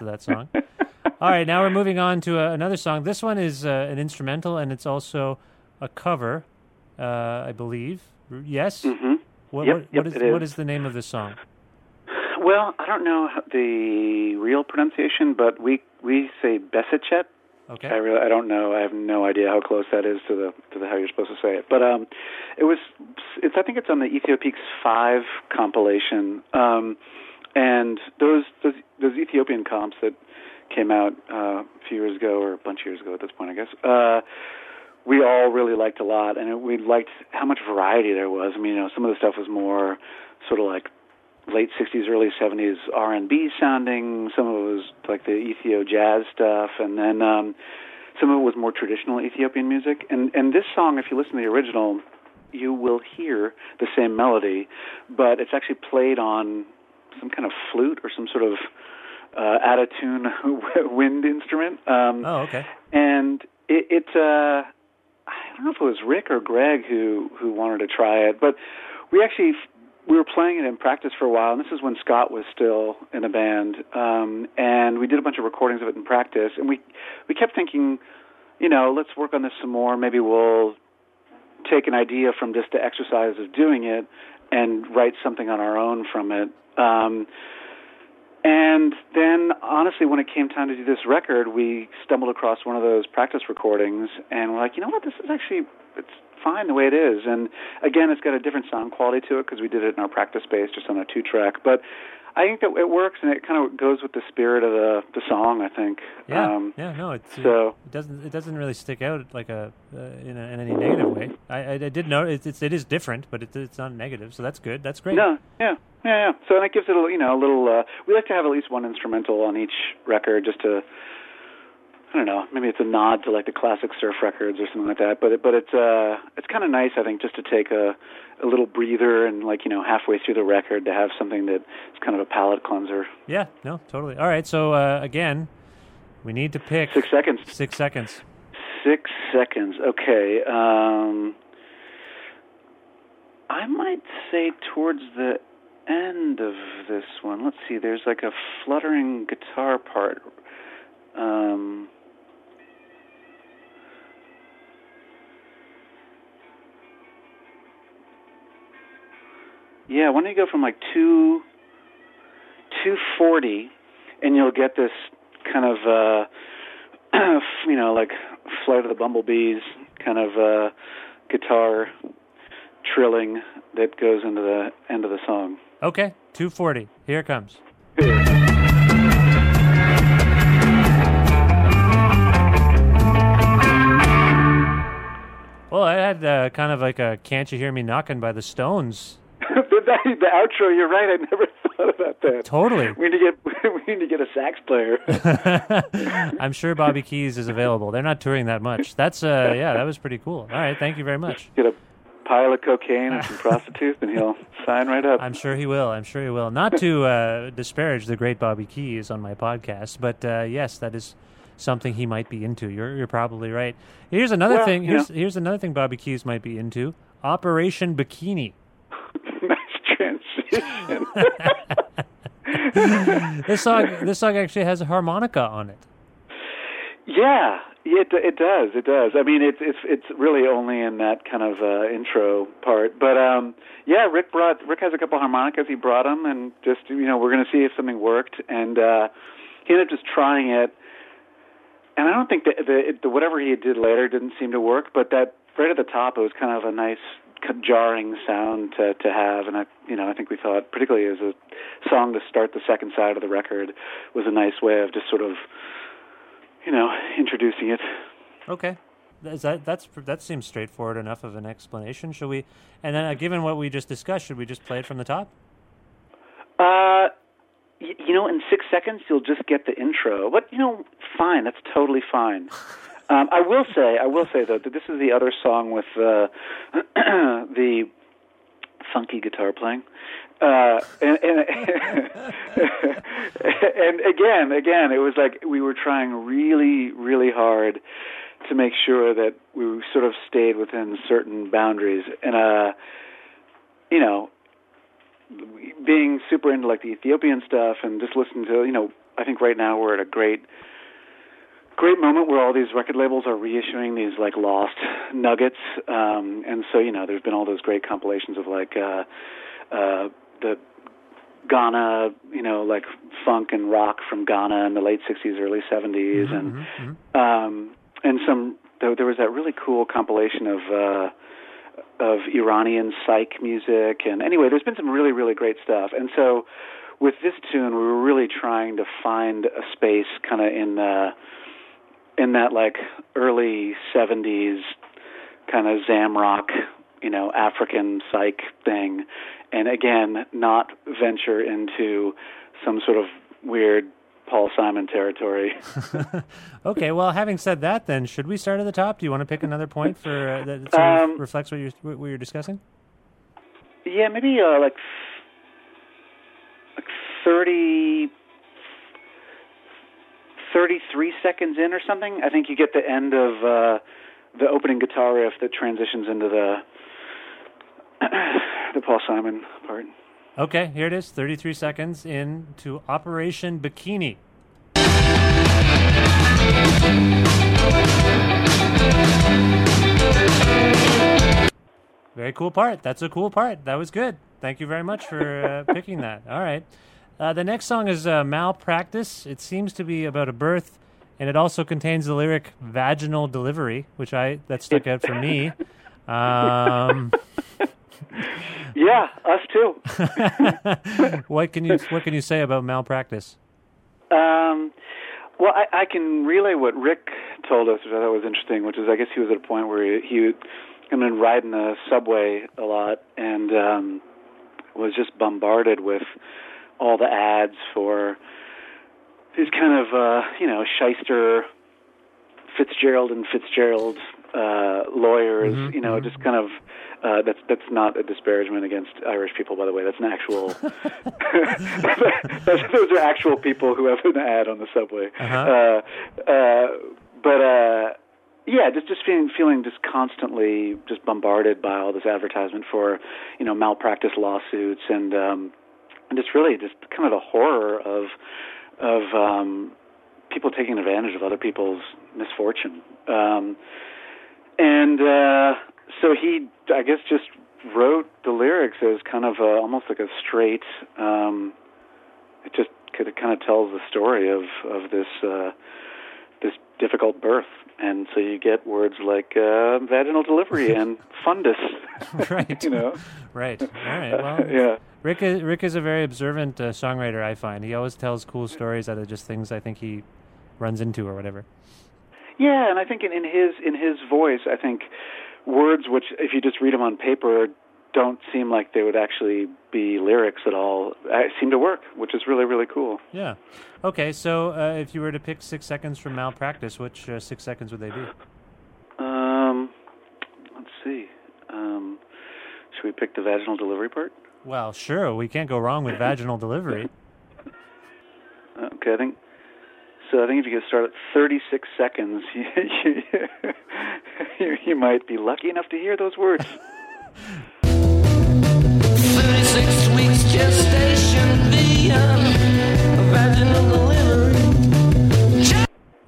Speaker 3: To that song. All right, now we're moving on to uh, another song. This one is uh, an instrumental, and it's also a cover, uh, I believe. Yes.
Speaker 5: hmm
Speaker 3: What,
Speaker 5: Yep,
Speaker 3: what,
Speaker 5: yep,
Speaker 3: what is
Speaker 5: is.
Speaker 3: what is the name of this song?
Speaker 5: Well, I don't know the real pronunciation, but we we say Besichet.
Speaker 3: Okay.
Speaker 5: I really I don't know. I have no idea how close that is to the to the how you're supposed to say it. But um, it was it's I think it's on the Éthiopiques Five compilation. Um, and those those those Ethiopian comps that came out uh, a few years ago or a bunch of years ago at this point, I guess. Uh, we all really liked a lot, and we liked how much variety there was. I mean, you know, some of the stuff was more sort of like late '60s, early '70s R&B sounding. Some of it was like the Ethio jazz stuff, and then um, some of it was more traditional Ethiopian music. And and this song, if you listen to the original, you will hear the same melody, but it's actually played on some kind of flute or some sort of uh, out of tune wind instrument. Um,
Speaker 3: Oh, okay.
Speaker 5: and it, it uh I don't know if it was Rick or Greg who who wanted to try it, but we actually we were playing it in practice for a while, and this is when Scott was still in the band, um, and we did a bunch of recordings of it in practice, and we we kept thinking, you know, let's work on this some more. Maybe we'll take an idea from just the exercise of doing it and write something on our own from it. Um, and then, honestly, when it came time to do this record, we stumbled across one of those practice recordings, and we're like, you know what, this is actually it's fine the way it is. And again, it's got a different sound quality to it because we did it in our practice space, just on a two-track. But I think that it works, and it kind of goes with the spirit of the the song. I think.
Speaker 3: Yeah,
Speaker 5: Um,
Speaker 3: yeah, no, it's
Speaker 5: so-
Speaker 3: it doesn't it doesn't really stick out like a uh, in, a in any negative way. I I, I did know it's, it's it is different, but it, it's not negative, so that's good. That's great.
Speaker 5: No, yeah, yeah, yeah. So and it gives it a you know a little. Uh, we like to have at least one instrumental on each record, just to. I don't know. Maybe it's a nod to like the classic surf records or something like that. But it, but it's uh it's kind of nice I think just to take a a little breather and like you know halfway through the record to have something that is kind of a palate cleanser.
Speaker 3: Yeah, no, totally. All right, so uh, again, we need to pick
Speaker 5: Six seconds.
Speaker 3: six seconds.
Speaker 5: Six seconds. Okay. Um, I might say towards the end of this one. Let's see. There's like a fluttering guitar part. Um, yeah. Why don't you go from like two, two forty, and you'll get this kind of. Uh, you know, like Flight of the Bumblebees kind of uh, guitar trilling that goes into the end of the song.
Speaker 3: Okay, two forty. Here it comes. Well, I had uh, kind of like a "Can't You Hear Me Knocking" by the Stones.
Speaker 5: The, outro, you're right. I never thought about that.
Speaker 3: Totally.
Speaker 5: We need to get we need to get a sax player.
Speaker 3: I'm sure Bobby Keys is available. They're not touring that much. That's uh, yeah, that was pretty cool. All right, thank you very much.
Speaker 5: get a pile of cocaine and some prostitutes, and he'll sign right up.
Speaker 3: I'm sure he will. I'm sure he will. Not to uh, disparage the great Bobby Keys on my podcast, but uh, yes, that is something he might be into. You're you're probably right. Here's another
Speaker 5: Well,
Speaker 3: thing. Here's
Speaker 5: know.
Speaker 3: here's another thing Bobby Keys might be into. Operation Bikini. This song this song actually has a harmonica on it.
Speaker 5: Yeah, it it does. It does. I mean, it's it's it's really only in that kind of uh, intro part. But um, yeah, Rick brought Rick has a couple harmonicas. He brought them, and just you know, we're going to see if something worked. And uh, he ended up just trying it. And I don't think that the, the whatever he did later didn't seem to work. But that right at the top, it was kind of a nice jarring sound to to have. And I you know I think we thought particularly as a song to start the second side of the record was a nice way of just sort of you know, introducing it.
Speaker 3: Okay. Is that that's that seems straightforward enough of an explanation. Should we? And then, uh, given what we just discussed, should we just play it from the top?
Speaker 5: Uh, you know, in six seconds you'll just get the intro. But you know, fine. That's totally fine. Um, I will say, I will say though that this is the other song with uh, the funky guitar playing. Uh, and, and, and again, again, it was like we were trying really, really hard to make sure that we sort of stayed within certain boundaries. And, uh, you know, being super into like the Ethiopian stuff and just listening to, you know, I think right now we're at a great great moment where all these record labels are reissuing these like lost nuggets, um, and so you know, there's been all those great compilations of like uh, uh, the Ghana, you know, like funk and rock from Ghana in the late '60s, early '70s,
Speaker 3: Mm-hmm,
Speaker 5: and um, and some. There, there was that really cool compilation of. Uh, of Iranian psych music, and anyway, there's been some really, really great stuff. And so, with this tune, we were really trying to find a space, kind of in uh, in that like early '70s kind of Zamrock, you know, African psych thing, and again, not venture into some sort of weird Paul Simon territory.
Speaker 3: okay, well, having said that, then should we start at the top? Do you want to pick another point for uh, that sort of
Speaker 5: Um,
Speaker 3: reflects what you're what you're discussing?
Speaker 5: Yeah, maybe uh, like like 30, 33 seconds in or something. I think you get the end of uh, the opening guitar riff that transitions into the the Paul Simon part.
Speaker 3: Okay, here it is. 33 seconds into Operation Bikini. Very cool part. That's a cool part. That was good. Thank you very much for uh, picking that. All right. Uh, the next song is uh, Malpractice. It seems to be about a birth, and it also contains the lyric vaginal delivery, which I that stuck out for me. Um,
Speaker 5: Yeah, us too.
Speaker 3: what can you what can you say about malpractice?
Speaker 5: Um, well, I, I can relay what Rick told us, which I thought was interesting. Which is, I guess he was at a point where he, he had been riding the subway a lot and um, was just bombarded with all the ads for these kind of, uh, you know, shyster Fitzgerald and Fitzgerald uh, lawyers.
Speaker 3: Mhm,
Speaker 5: you know,
Speaker 3: mhm.
Speaker 5: just kind of. Uh, that's that's not a disparagement against Irish people, by the way. That's an actual. those, those are actual people who have an ad on the subway.
Speaker 3: Uh-huh.
Speaker 5: Uh, uh, but uh, yeah, just just feeling feeling just constantly just bombarded by all this advertisement for you know malpractice lawsuits and um, and just really just kind of the horror of of um, people taking advantage of other people's misfortune. Um, and uh, so he, I guess, just wrote the lyrics as kind of a, almost like a straight. Um, it just kind of tells the story of of this uh, this difficult birth, and so you get words like uh, vaginal delivery and fundus.
Speaker 3: right.
Speaker 5: you know.
Speaker 3: Right. All right. Well,
Speaker 5: yeah.
Speaker 3: Rick is, Rick is a very observant uh, songwriter. I find he always tells cool stories out of just things I think he runs into or whatever.
Speaker 5: Yeah, and I think in, in his in his voice, I think words which, if you just read them on paper, don't seem like they would actually be lyrics at all, uh, seem to work, which is really really cool.
Speaker 3: Yeah. Okay. So uh, if you were to pick six seconds from malpractice, which uh, six seconds would they be?
Speaker 5: Um, let's see. Um, should we pick the vaginal delivery part?
Speaker 3: Well, sure. We can't go wrong with vaginal delivery.
Speaker 5: Okay, I think. So I think if you could start at 36 seconds, you, you, you might be lucky enough to hear those words.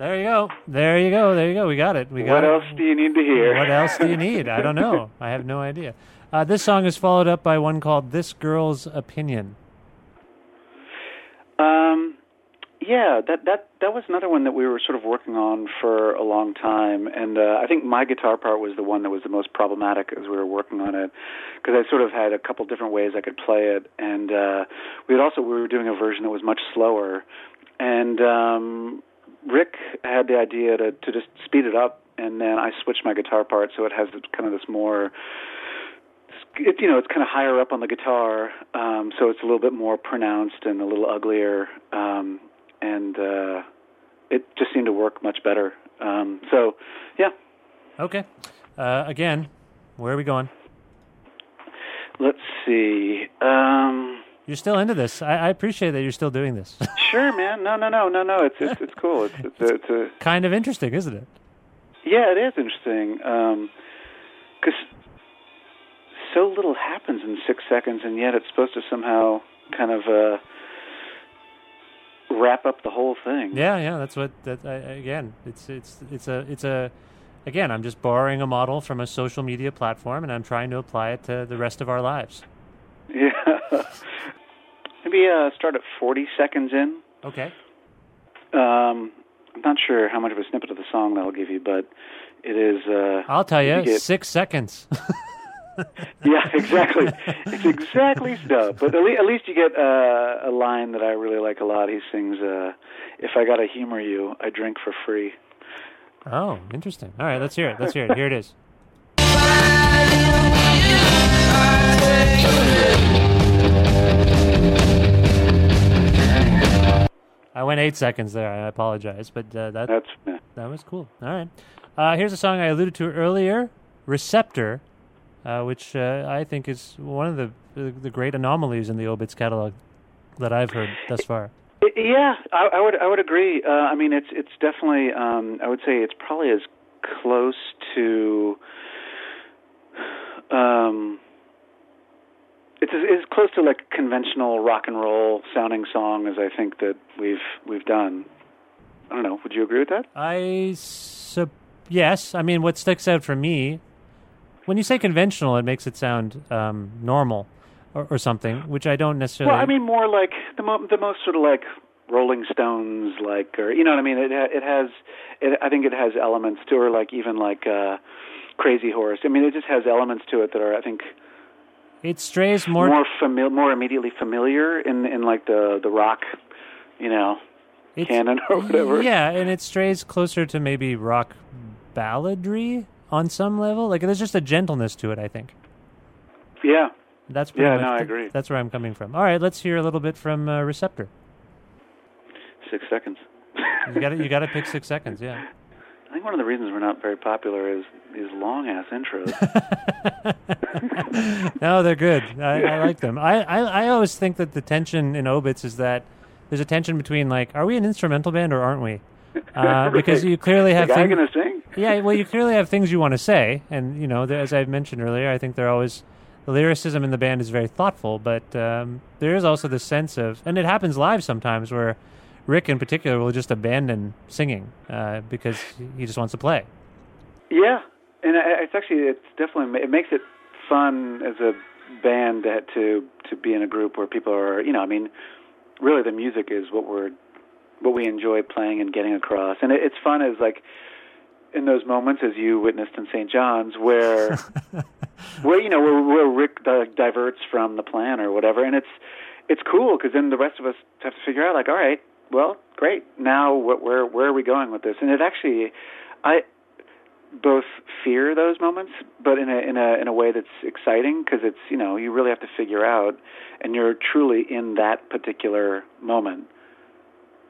Speaker 3: There you go. There you go. There you go. We got it. We got
Speaker 5: what
Speaker 3: it.
Speaker 5: else do you need to hear?
Speaker 3: What else do you need? I don't know. I have no idea. Uh, this song is followed up by one called "This Girl's Opinion."
Speaker 5: Um, yeah, that that that was another one that we were sort of working on for a long time, and uh, I think my guitar part was the one that was the most problematic as we were working on it, because I sort of had a couple different ways I could play it, and uh, we had also we were doing a version that was much slower, and um, Rick had the idea to to just speed it up, and then I switched my guitar part so it has kind of this more it, you know, it's kind of higher up on the guitar, um, so it's a little bit more pronounced and a little uglier, um, and uh, it just seemed to work much better. Um, so, yeah,
Speaker 3: Okay. Uh, again, where are we going?
Speaker 5: let's see. Um,
Speaker 3: You're still into this. I, I appreciate that you're still doing this.
Speaker 5: sure, man. No, no, no, no, no. It's it's, it's cool. It's it's a, it's a
Speaker 3: kind of interesting, isn't it?
Speaker 5: Yeah, it is interesting because so little happens in six seconds, and yet it's supposed to somehow kind of uh, wrap up the whole thing.
Speaker 3: Yeah, yeah, that's what that I, again. It's it's it's a it's a again. I'm just borrowing a model from a social media platform, and I'm trying to apply it to the rest of our lives.
Speaker 5: Yeah. Maybe uh, start at 40 seconds in.
Speaker 3: Okay.
Speaker 5: Um, I'm not sure how much of a snippet of the song that'll give you, but it is. Uh,
Speaker 3: I'll tell you,
Speaker 5: get-
Speaker 3: six seconds.
Speaker 5: yeah, exactly. it's exactly so. But at, le- at least you get uh, a line that I really like a lot. He sings, uh, "If I gotta humor you, I drink for free."
Speaker 3: oh, interesting. All right, let's hear it. Let's hear it. Here it is. I went eight seconds there. I apologize, but uh, that
Speaker 5: That's
Speaker 3: that was cool. All right. Uh, here's a song I alluded to earlier, "Receptor," uh, which uh, I think is one of the, the great anomalies in the Obits catalog that I've heard thus far.
Speaker 5: Yeah, I, I would I would agree. Uh, I mean, it's it's definitely. Um, I would say it's probably as close to. Um, it's as, as close to like conventional rock and roll sounding song as I think that we've we've done. I don't know. Would you agree with that?
Speaker 3: I sup- yes. I mean, what sticks out for me when you say conventional, it makes it sound um, normal or, or something, which I don't necessarily.
Speaker 5: Well, I mean, more like the mo- the most sort of like Rolling Stones, like, or you know what I mean. It ha- it has, it, I think it has elements to, or like even like uh, Crazy Horse. I mean, it just has elements to it that are, I think,
Speaker 3: it strays more.
Speaker 5: more famil- more immediately familiar in in like the the rock, you know,
Speaker 3: it's-
Speaker 5: canon or whatever.
Speaker 3: Yeah, and it strays closer to maybe rock balladry on some level. Like there's just a gentleness to it. I think
Speaker 5: yeah.
Speaker 3: that's pretty
Speaker 5: Yeah,
Speaker 3: much
Speaker 5: no, I agree.
Speaker 3: That's where I'm coming from. All right, let's hear a little bit from uh, Receptor.
Speaker 5: Six seconds.
Speaker 3: You got to you got to pick six seconds. Yeah.
Speaker 5: I think one of the reasons we're not very popular is these long ass intros.
Speaker 3: no, they're good. I, I like them. I, I I always think that the tension in Obits is that there's a tension between like, are we an instrumental band or aren't we? Uh, because you clearly have
Speaker 5: the guy gonna sing?
Speaker 3: yeah, well, you clearly have things you want to say, and you know, as I mentioned earlier, I think they're always the lyricism in the band is very thoughtful, but um, there is also the sense of, and it happens live sometimes where Rick in particular will just abandon singing uh, because he just wants to play.
Speaker 5: Yeah, and it's actually it's definitely it makes it fun as a band that to to be in a group where people are you know I mean really the music is what we're what we enjoy playing and getting across, and it, it's fun as like in those moments as you witnessed in St. John's where where you know where, where Rick di- diverts from the plan or whatever, and it's it's cool because then the rest of us have to figure out like all right well great now what where where are we going with this and it actually I both fear those moments, but in a in a in a way that's exciting because it's you know you really have to figure out, and you're truly in that particular moment.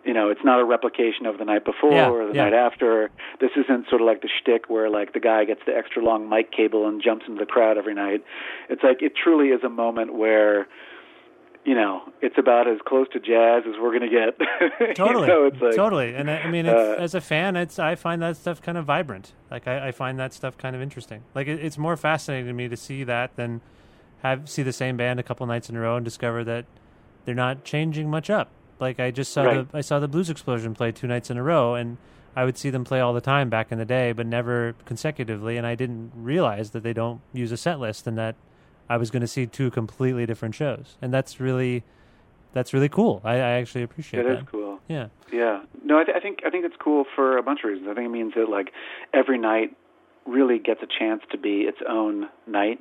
Speaker 5: You know, it's not a replication of the night before
Speaker 3: Yeah,
Speaker 5: or the
Speaker 3: yeah.
Speaker 5: night after. This isn't sort of like the shtick where like the guy gets the extra long mic cable and jumps into the crowd every night. It's like it truly is a moment where, you know, it's about as close to jazz as we're gonna get. You
Speaker 3: Totally,
Speaker 5: know, it's like,
Speaker 3: totally. And I, I mean, it's,
Speaker 5: uh,
Speaker 3: as a fan, it's I find that stuff kind of vibrant. Like I, I find that stuff kind of interesting. Like it, it's more fascinating to me to see that than have see the same band a couple nights in a row and discover that they're not changing much up. Like I just saw
Speaker 5: Right.
Speaker 3: the I saw the Blues Explosion play two nights in a row, and I would see them play all the time back in the day, but never consecutively. And I didn't realize that they don't use a set list, and that I was going to see two completely different shows. And that's really that's really cool. I, I actually appreciate
Speaker 5: It
Speaker 3: that.
Speaker 5: is cool.
Speaker 3: Yeah.
Speaker 5: Yeah. No, I, th- I think I think it's cool for a bunch of reasons. I think it means that like every night really gets a chance to be its own night.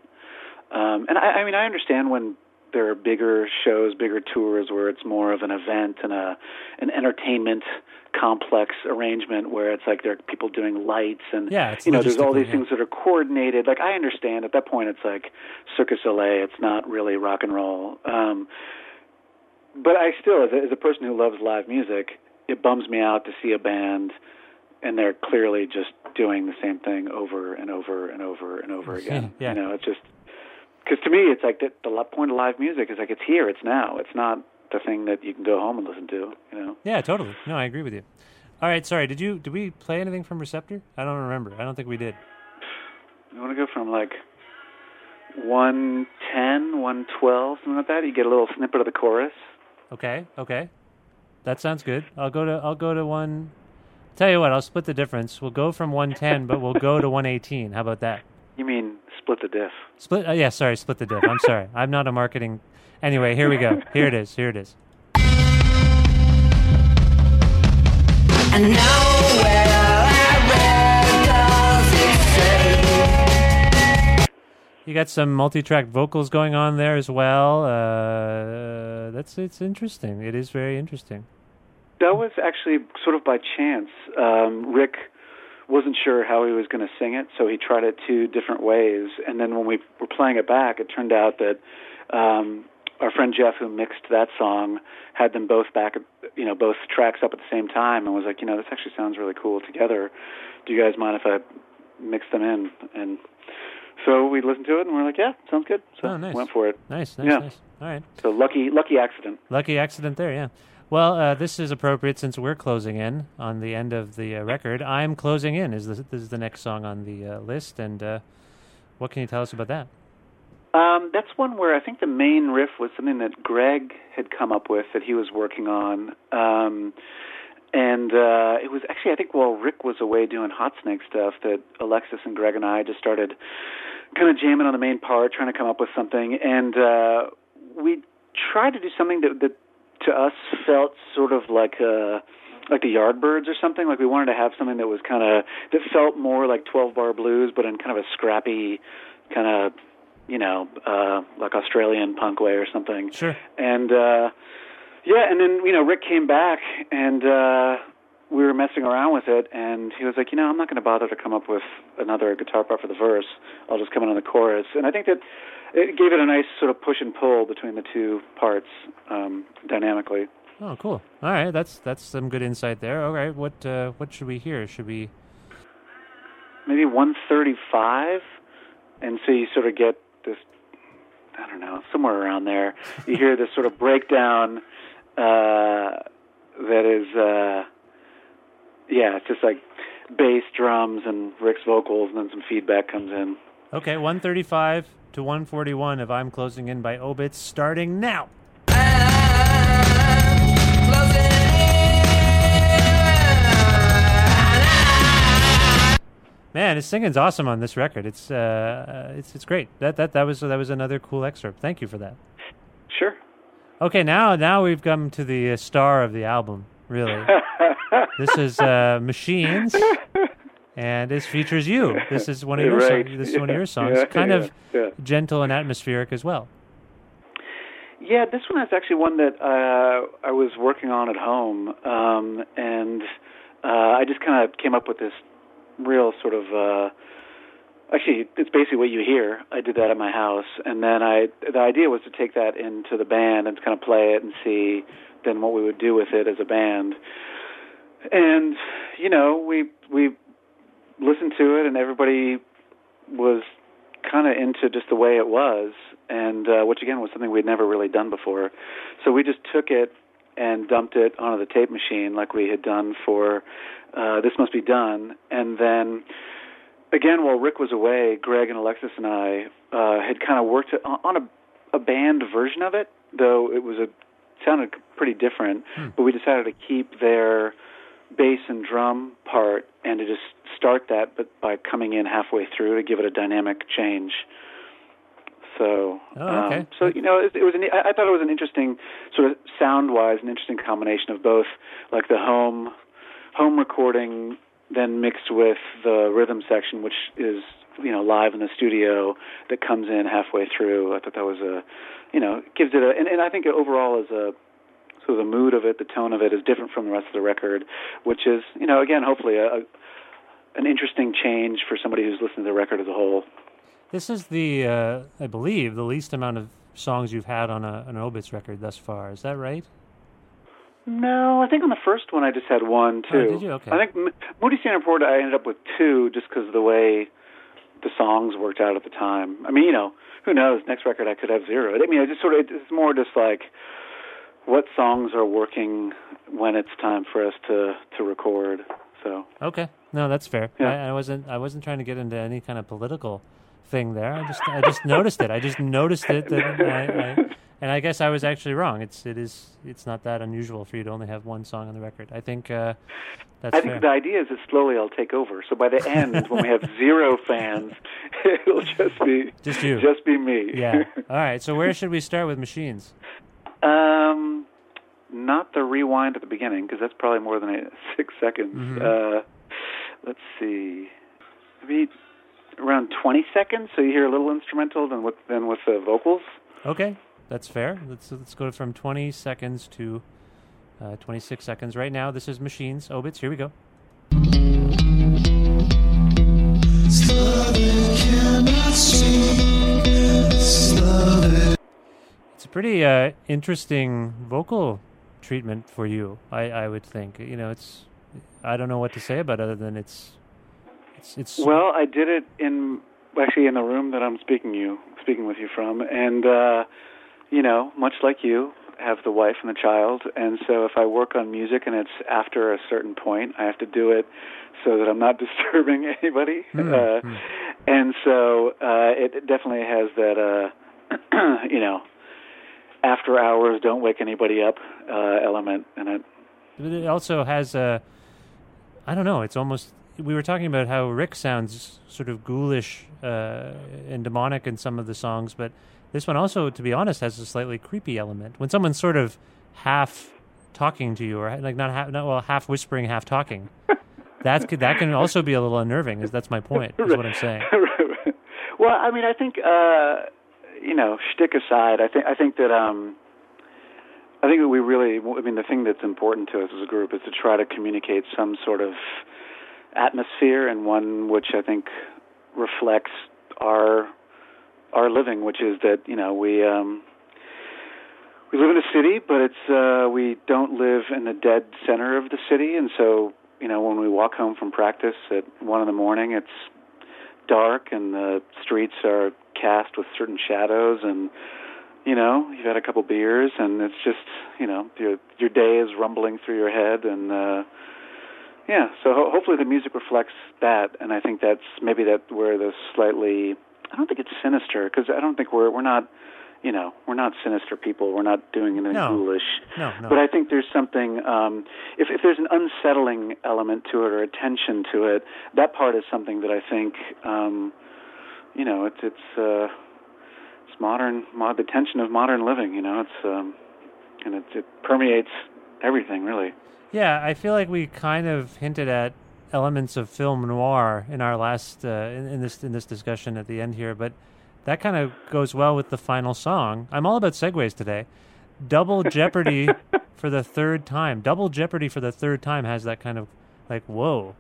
Speaker 5: Um, and I, I mean, I understand when there are bigger shows, bigger tours where it's more of an event and a an entertainment complex arrangement where it's like there are people doing lights and
Speaker 3: Yeah,
Speaker 5: you know there's all these
Speaker 3: yeah.
Speaker 5: things that are coordinated. Like I understand at that point it's like Circus Soleil. It's not really rock and roll. Um, but I still, as a, as a person who loves live music, it bums me out to see a band and they're clearly just doing the same thing over and over and over and over again.
Speaker 3: Yeah.
Speaker 5: You know, it's just because to me, it's like the, the point of live music is like it's here, it's now. It's not the thing that you can go home and listen to. You know.
Speaker 3: Yeah, totally. No, I agree with you. All right, sorry. Did you did we play anything from Receptor? I don't remember. I don't think we did.
Speaker 5: You want to go from like 110, 112, something like that. You get a little snippet of the chorus.
Speaker 3: Okay, okay. That sounds good. I'll go to I'll go to one. Tell you what, I'll split the difference. We'll go from 110, but we'll go to 118. How about that?
Speaker 5: You mean split the diff?
Speaker 3: Split. Uh, yeah, sorry, split the diff. I'm sorry. I'm not a marketing. Anyway, here we go. Here it is. Here it is.
Speaker 6: And nowhere
Speaker 3: You got some multi-track vocals going on there as well. Uh, that's it's interesting. It is very interesting.
Speaker 5: That was actually sort of by chance. Um, Rick wasn't sure how he was going to sing it, so he tried it two different ways. And then when we were playing it back, it turned out that um, our friend Jeff, who mixed that song, had them both back, you know, both tracks up at the same time, and was like, you know, this actually sounds really cool together. Do you guys mind if I mix them in? And so we listened to it, and we're like, yeah, sounds good. So
Speaker 3: Oh, nice.
Speaker 5: went for it.
Speaker 3: Nice, nice,
Speaker 5: Yeah.
Speaker 3: nice. All right.
Speaker 5: So lucky, lucky accident.
Speaker 3: Lucky accident there, yeah. Well, uh, this is appropriate since we're closing in on the end of the uh, record. I'm closing in. Is this, this is the next song on the uh, list, and uh, what can you tell us about that?
Speaker 5: Um, that's one where I think the main riff was something that Greg had come up with that he was working on. Um, and uh, it was actually, I think, while Rick was away doing Hot Snakes stuff, that Alexis and Greg and I just started kind of jamming on the main part, trying to come up with something. And uh, we tried to do something that, that to us felt sort of like a like the Yardbirds or something. Like we wanted to have something that was kind of that felt more like 12 bar blues, but in kind of a scrappy kind of you know uh, like Australian punk way or something.
Speaker 3: Sure.
Speaker 5: And uh, yeah, and then you know Rick came back and uh, we were messing around with it, and he was like, you know, I'm not going to bother to come up with another guitar part for the verse. I'll just come in on the chorus. And I think that it gave it a nice sort of push and pull between the two parts um, dynamically.
Speaker 3: Oh, cool. All right, that's that's some good insight there. All right, what uh, what should we hear? Should we?
Speaker 5: Maybe 135, and so you sort of get this. I don't know, somewhere around there. You hear this sort of breakdown uh, that is, uh, yeah, it's just like bass, drums, and Rick's vocals, and then some feedback comes in.
Speaker 3: Okay, 135 to 141 of I'm Closing In by Obits starting now. Man, his singing's awesome on this record. It's uh, uh, it's it's great. That that that was that was another cool excerpt. Thank you for that.
Speaker 5: Sure.
Speaker 3: Okay, now now we've come to the uh, star of the album. Really, this is uh, Machines, and this features you. This is one of your
Speaker 5: Right.
Speaker 3: songs. This is one of your songs.
Speaker 5: Yeah,
Speaker 3: kind
Speaker 5: yeah,
Speaker 3: of
Speaker 5: yeah.
Speaker 3: gentle and atmospheric as well.
Speaker 5: Yeah, this one is actually one that uh, I was working on at home, um, and uh, I just kind of came up with this real sort of. Uh, actually, it's basically what you hear. I did that at my house, and then I. The idea was to take that into the band and kind of play it and see then what we would do with it as a band. And you know, we we listened to it, and everybody was kind of into just the way it was, and uh, which again was something we'd never really done before. So we just took it and dumped it onto the tape machine like we had done for uh, This Must Be Done, and then again while Rick was away, Greg and Alexis and I uh, had kind of worked on a, a band version of it, though it was a sounded pretty different. But we decided to keep their bass and drum part and to just start that, but by coming in halfway through to give it a dynamic change. So,
Speaker 3: Oh, okay.
Speaker 5: um, so you know, it, it was. An, I I thought it was an interesting sort of sound-wise, an interesting combination of both, like the home home recording, then mixed with the rhythm section, which is you know live in the studio that comes in halfway through. I thought that was a, you know, gives it a, and, and I think overall is a so the mood of it, the tone of it is different from the rest of the record, which is, you know, again, hopefully a, a an interesting change for somebody who's listening to the record as a whole.
Speaker 3: This is the, uh, I believe, the least amount of songs you've had on a, an Obits record thus far. Is that right?
Speaker 5: No, I think on the first one I just had one too.
Speaker 3: Oh, did you? Okay.
Speaker 5: I think M- Moody Standard Port I ended up with two just because of the way the songs worked out at the time. I mean, you know, who knows? Next record I could have zero. I mean, I just sort of it's more just like what songs are working when it's time for us to to record. So
Speaker 3: Okay. No, that's fair.
Speaker 5: Yeah.
Speaker 3: I, I wasn't. I wasn't trying to get into any kind of political thing there. I just I just noticed it. I just noticed it. That I, I, and I guess I was actually wrong. It's it is it's not that unusual for you to only have one song on the record. I think uh, that's
Speaker 5: I think
Speaker 3: fair.
Speaker 5: the idea is that slowly I'll take over. So by the end, when we have zero fans, it'll just be
Speaker 3: Just you.
Speaker 5: just be me.
Speaker 3: yeah. All right. So where should we start with machines?
Speaker 5: Um, not the rewind at the beginning because that's probably more than a, six seconds.
Speaker 3: Mhm.
Speaker 5: Uh, let's see, maybe around twenty seconds. So you hear a little instrumental, then with then with the vocals.
Speaker 3: Okay, that's fair. Let's let's go from 20 seconds to uh, 26 seconds right now. This is machines. Obits. Here we go. It's a pretty uh, interesting vocal treatment for you. I, I would think. You know, it's I don't know what to say about it other than it's it's it's
Speaker 5: Well, I did it in actually in the room that I'm speaking you speaking with you from, and uh, you know, much like you, have the wife and the child, and so if I work on music and it's after a certain point, I have to do it so that I'm not disturbing anybody.
Speaker 3: Hmm,
Speaker 5: Uh,
Speaker 3: hmm.
Speaker 5: and so uh, it definitely has that, uh, you know, after hours, don't wake anybody up uh, element in it.
Speaker 3: But it also has a, I don't know. It's almost we were talking about how Rick sounds sort of ghoulish uh, and demonic in some of the songs, but this one also, to be honest, has a slightly creepy element. When someone's sort of half talking to you, or like not half, not well, half whispering, half talking. That's that can also be a little unnerving. Is that's my point? Is what I'm saying.
Speaker 5: well, I mean, I think uh, you know, shtick aside, I think I think that um, I think that we really, I mean, the thing that's important to us as a group is to try to communicate some sort of atmosphere and one which I think reflects our our living, which is that you know we um, we live in a city, but it's uh, we don't live in the dead center of the city, and so you know when we walk home from practice at one in the morning, it's dark and the streets are cast with certain shadows and you know you've had a couple beers and it's just you know your your day is rumbling through your head and uh yeah so ho- hopefully the music reflects that and i think that's maybe that where the slightly i don't think it's sinister because i don't think we're we're not you know we're not sinister people we're not doing anything
Speaker 3: No.
Speaker 5: ghoulish
Speaker 3: No, no.
Speaker 5: but I think there's something um, if if there's an unsettling element to it or a tension to it, that part is something that I think um, you know it's it's uh, it's modern mod the tension of modern living. You know, it's um, and it, it permeates everything really.
Speaker 3: Yeah, I feel like we kind of hinted at elements of film noir in our last uh, in, in this in this discussion at the end here, but that kind of goes well with the final song. I'm all about segues today. Double Jeopardy for the third time. Double Jeopardy for the third time has that kind of like whoa,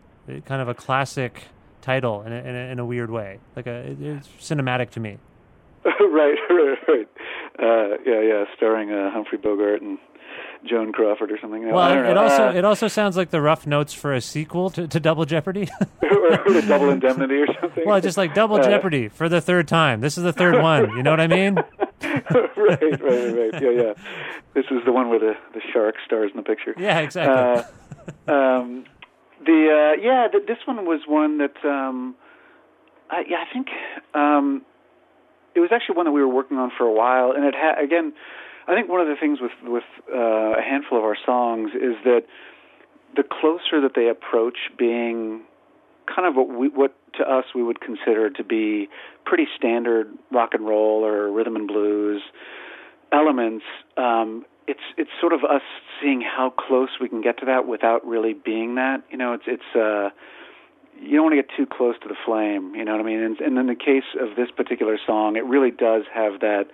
Speaker 3: kind of a classic title in a, in a, in a weird way. Like a it's cinematic to me.
Speaker 5: right, right, right. Uh, yeah, yeah, starring uh, Humphrey Bogart and Joan Crawford or something. No,
Speaker 3: well, it also
Speaker 5: uh,
Speaker 3: it also sounds like the rough notes for a sequel to, to Double Jeopardy.
Speaker 5: or, or Double Indemnity or something.
Speaker 3: well, just like Double
Speaker 5: Uh,
Speaker 3: Jeopardy for the third time. This is the third one. You know what I mean?
Speaker 5: right, right, right, right. Yeah, yeah. This is the one where the the shark stars in the picture.
Speaker 3: Yeah, exactly.
Speaker 5: Uh, um, the uh, yeah, th- this one was one that um, I, yeah, I think um, it was actually one that we were working on for a while, and it had again. I think one of the things with with uh, a handful of our songs is that the closer that they approach being kind of what we what to us we would consider to be pretty standard rock and roll or rhythm and blues elements um it's it's sort of us seeing how close we can get to that without really being that you know it's it's uh you don't want to get too close to the flame you know what i mean and, and in the case of this particular song it really does have that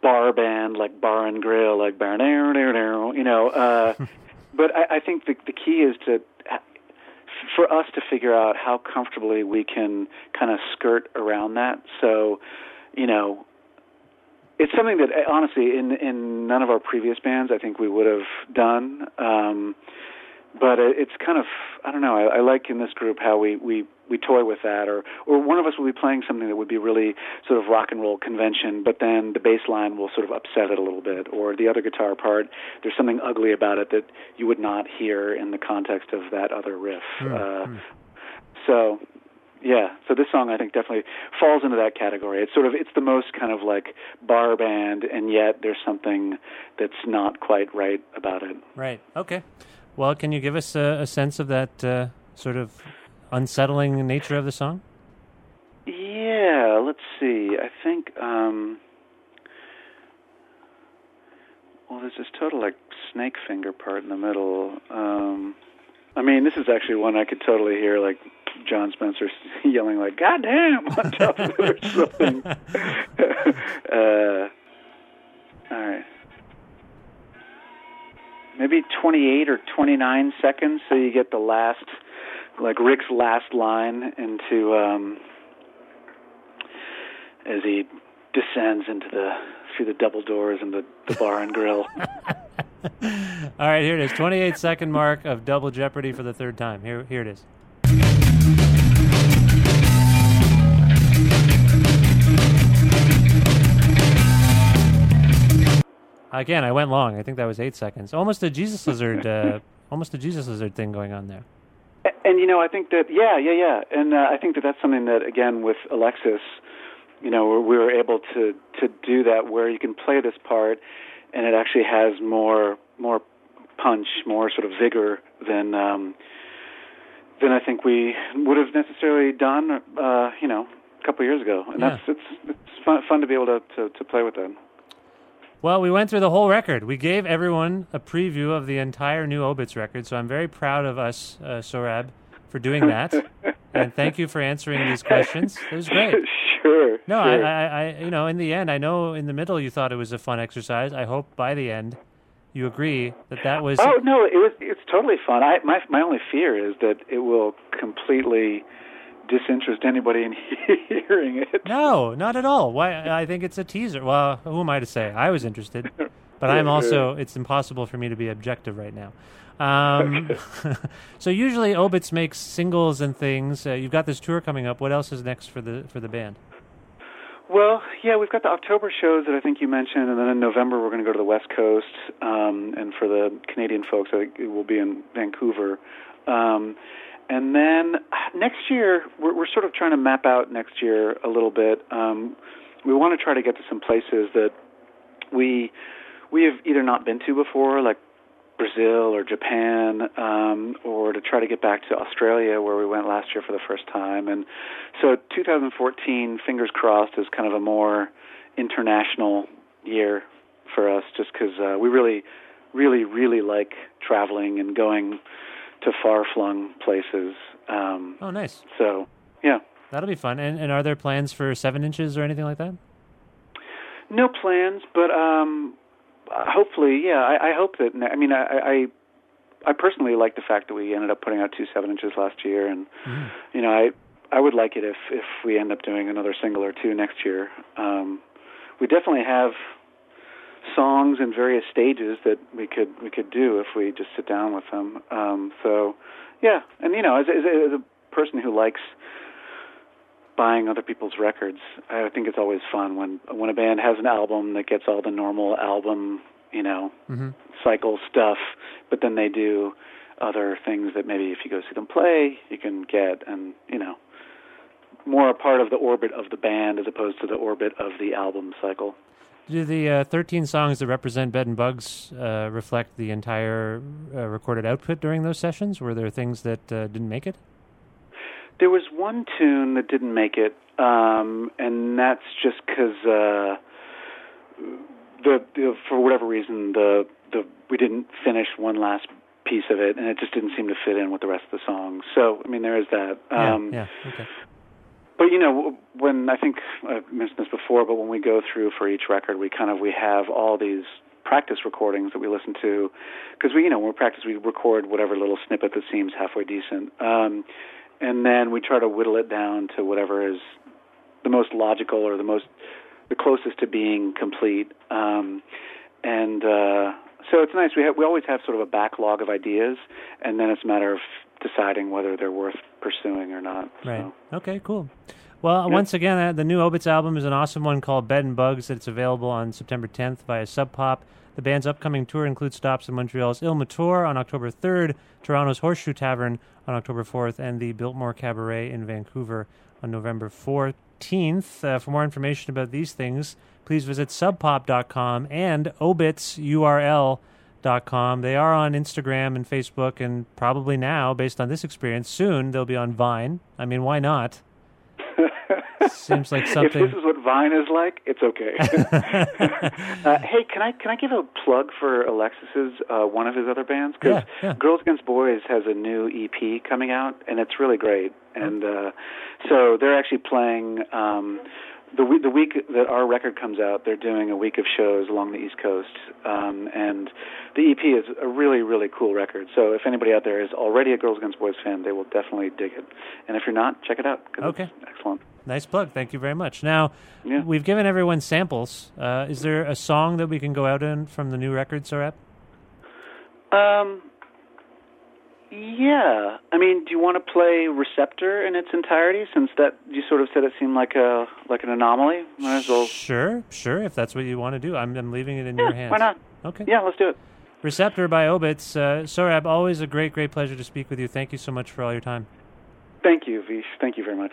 Speaker 5: bar band like bar and grill like bar and you know uh but I, I think the the key is to for us to figure out how comfortably we can kind of skirt around that. So, you know, it's something that uh, honestly in in none of our previous bands I think we would have done. Um, but it's kind of I don't know. I, I like in this group how we we we toy with that, or or one of us will be playing something that would be really sort of rock and roll convention, but then the bass line will sort of upset it a little bit, or the other guitar part there's something ugly about it that you would not hear in the context of that other riff.
Speaker 3: Hmm,
Speaker 5: uh,
Speaker 3: hmm.
Speaker 5: So, yeah. So this song I think definitely falls into that category. It's sort of it's the most kind of like bar band, and yet there's something that's not quite right about it.
Speaker 3: Right. Okay. Well, can you give us a, a sense of that uh, sort of unsettling nature of the song?
Speaker 5: Yeah. Let's see. I think. um well, there's this total like snake finger part in the middle. Um, I mean, this is actually one I could totally hear like Jon Spencer yelling like "God damn!" on top of it or something. uh, all right, maybe 28 or 29 seconds, so you get the last, like Rick's last line into um, as he descends into the through the double doors and the, the bar and grill.
Speaker 3: All right, here it is. 28 second mark of double jeopardy for the third time. Here, here it is. Again, I went long. I think that was eight seconds. Almost a Jesus lizard, uh, almost a Jesus lizard thing going on there.
Speaker 5: A- And you know, I think that yeah, yeah, yeah, and uh, I think that that's something that again with Alexis, you know, we were able to to do that where you can play this part, and it actually has more more punch, more sort of vigor than um, than I think we would have necessarily done, uh, you know, a couple of years ago. And
Speaker 3: Yeah.
Speaker 5: that's it's it's fun fun to be able to, to to play with that.
Speaker 3: Well, we went through the whole record. We gave everyone a preview of the entire new Obits record, so I'm very proud of us, uh, Sohrab, for doing that. and thank you for answering these questions. It was great.
Speaker 5: sure.
Speaker 3: No,
Speaker 5: sure.
Speaker 3: I, I, I, you know, in the end, I know in the middle you thought it was a fun exercise. I hope by the end you agree that that was.
Speaker 5: Oh no, it was it's totally fun. I my my only fear is that it will completely disinterest anybody in hearing it.
Speaker 3: No, not at all. Why? I think it's a teaser. Well, who am I to say? I was interested, but I'm also. It's impossible for me to be objective right now. Um, so usually Obits makes singles and things. Uh, you've got this tour coming up. What else is next for the for the band?
Speaker 5: Well, yeah, we've got the October shows that I think you mentioned, and then in November we're going to go to the West Coast, um, and for the Canadian folks, I think it will be in Vancouver. Um, and then next year, we're, we're sort of trying to map out next year a little bit. Um, we want to try to get to some places that we we have either not been to before, like Brazil or Japan, um, or to try to get back to Australia where we went last year for the first time. And so 2014, fingers crossed, is kind of a more international year for us, just because uh, we really, really, really like traveling and going to far-flung places. Um,
Speaker 3: Oh, nice.
Speaker 5: so yeah.
Speaker 3: That'll be fun. And, and are there plans for seven inches or anything like that?
Speaker 5: No plans, but um, hopefully, yeah. I, I hope that. I mean, I, I I personally like the fact that we ended up putting out two seven inches last year, and you know, I I would like it if if we end up doing another single or two next year. Um, we definitely have songs in various stages that we could we could do if we just sit down with them. Um, so, yeah, and you know, as, as, as a person who likes buying other people's records. I think it's always fun when when a band has an album that gets all the normal album, you know,
Speaker 3: Mm-hmm.
Speaker 5: cycle stuff, but then they do other things that maybe if you go see them play, you can get and, you know, more a part of the orbit of the band as opposed to the orbit of the album cycle.
Speaker 3: Do the uh, 13 songs that represent Bed and Bugs uh, reflect the entire uh, recorded output during those sessions? Were there things that uh, didn't make it?
Speaker 5: There was one tune that didn't make it, um, and that's just because uh, the, the for whatever reason the the we didn't finish one last piece of it, and it just didn't seem to fit in with the rest of the song. So I mean, there is that. Um,
Speaker 3: yeah, yeah. Okay.
Speaker 5: But you know, when I think I've mentioned this before, but when we go through for each record, we kind of we have all these practice recordings that we listen to because we you know when we practice we record whatever little snippet that seems halfway decent, um, and then we try to whittle it down to whatever is the most logical or the most the closest to being complete. Um, and uh, so it's nice. We have we always have sort of a backlog of ideas, and then it's a matter of deciding whether they're worth pursuing or not.
Speaker 3: Right.
Speaker 5: So.
Speaker 3: Okay, cool. Well, once again, uh, the new Obits album is an awesome one called Bed and Bugs. It's available on September 10th via Sub Pop. The band's upcoming tour includes stops in Montreal's Il Motore on October 3rd, Toronto's Horseshoe Tavern on October 4th, and the Biltmore Cabaret in Vancouver on November 14th. Uh, for more information about these things, please visit subpop.com and obitsurl.com. They are on Instagram and Facebook, and probably now, based on this experience, soon they'll be on Vine. I mean, why not? Seems like something.
Speaker 5: If this is what Vine is like, it's okay. uh, hey, can I can I give a plug for Alexis's uh, one of his other bands? Because
Speaker 3: Yeah, yeah.
Speaker 5: Girls Against Boys has a new EP coming out, and it's really great. And uh, so they're actually playing. Um, the week, the week that our record comes out, they're doing a week of shows along the East Coast, um, and the EP is a really, really cool record. So if anybody out there is already a Girls Against Boys fan, they will definitely dig it. And if you're not, check it out.
Speaker 3: Okay.
Speaker 5: excellent.
Speaker 3: Nice plug. Thank you very much. Now,
Speaker 5: Yeah.
Speaker 3: we've given everyone samples. Uh, is there a song that we can go out in from the new record, Sohrab?
Speaker 5: Um, yeah. I mean, do you want to play Receptor in its entirety? Since that you sort of said it seemed like a like an anomaly. Might as well.
Speaker 3: Sure, sure. If that's what you want to do, I'm, I'm leaving it in
Speaker 5: Yeah,
Speaker 3: your hands.
Speaker 5: why not?
Speaker 3: Okay.
Speaker 5: Yeah, let's do it.
Speaker 3: Receptor by Obits. Uh, Sohrab, always a great, great pleasure to speak with you. Thank you so much for all your time.
Speaker 5: Thank you, Vish. Thank you very much.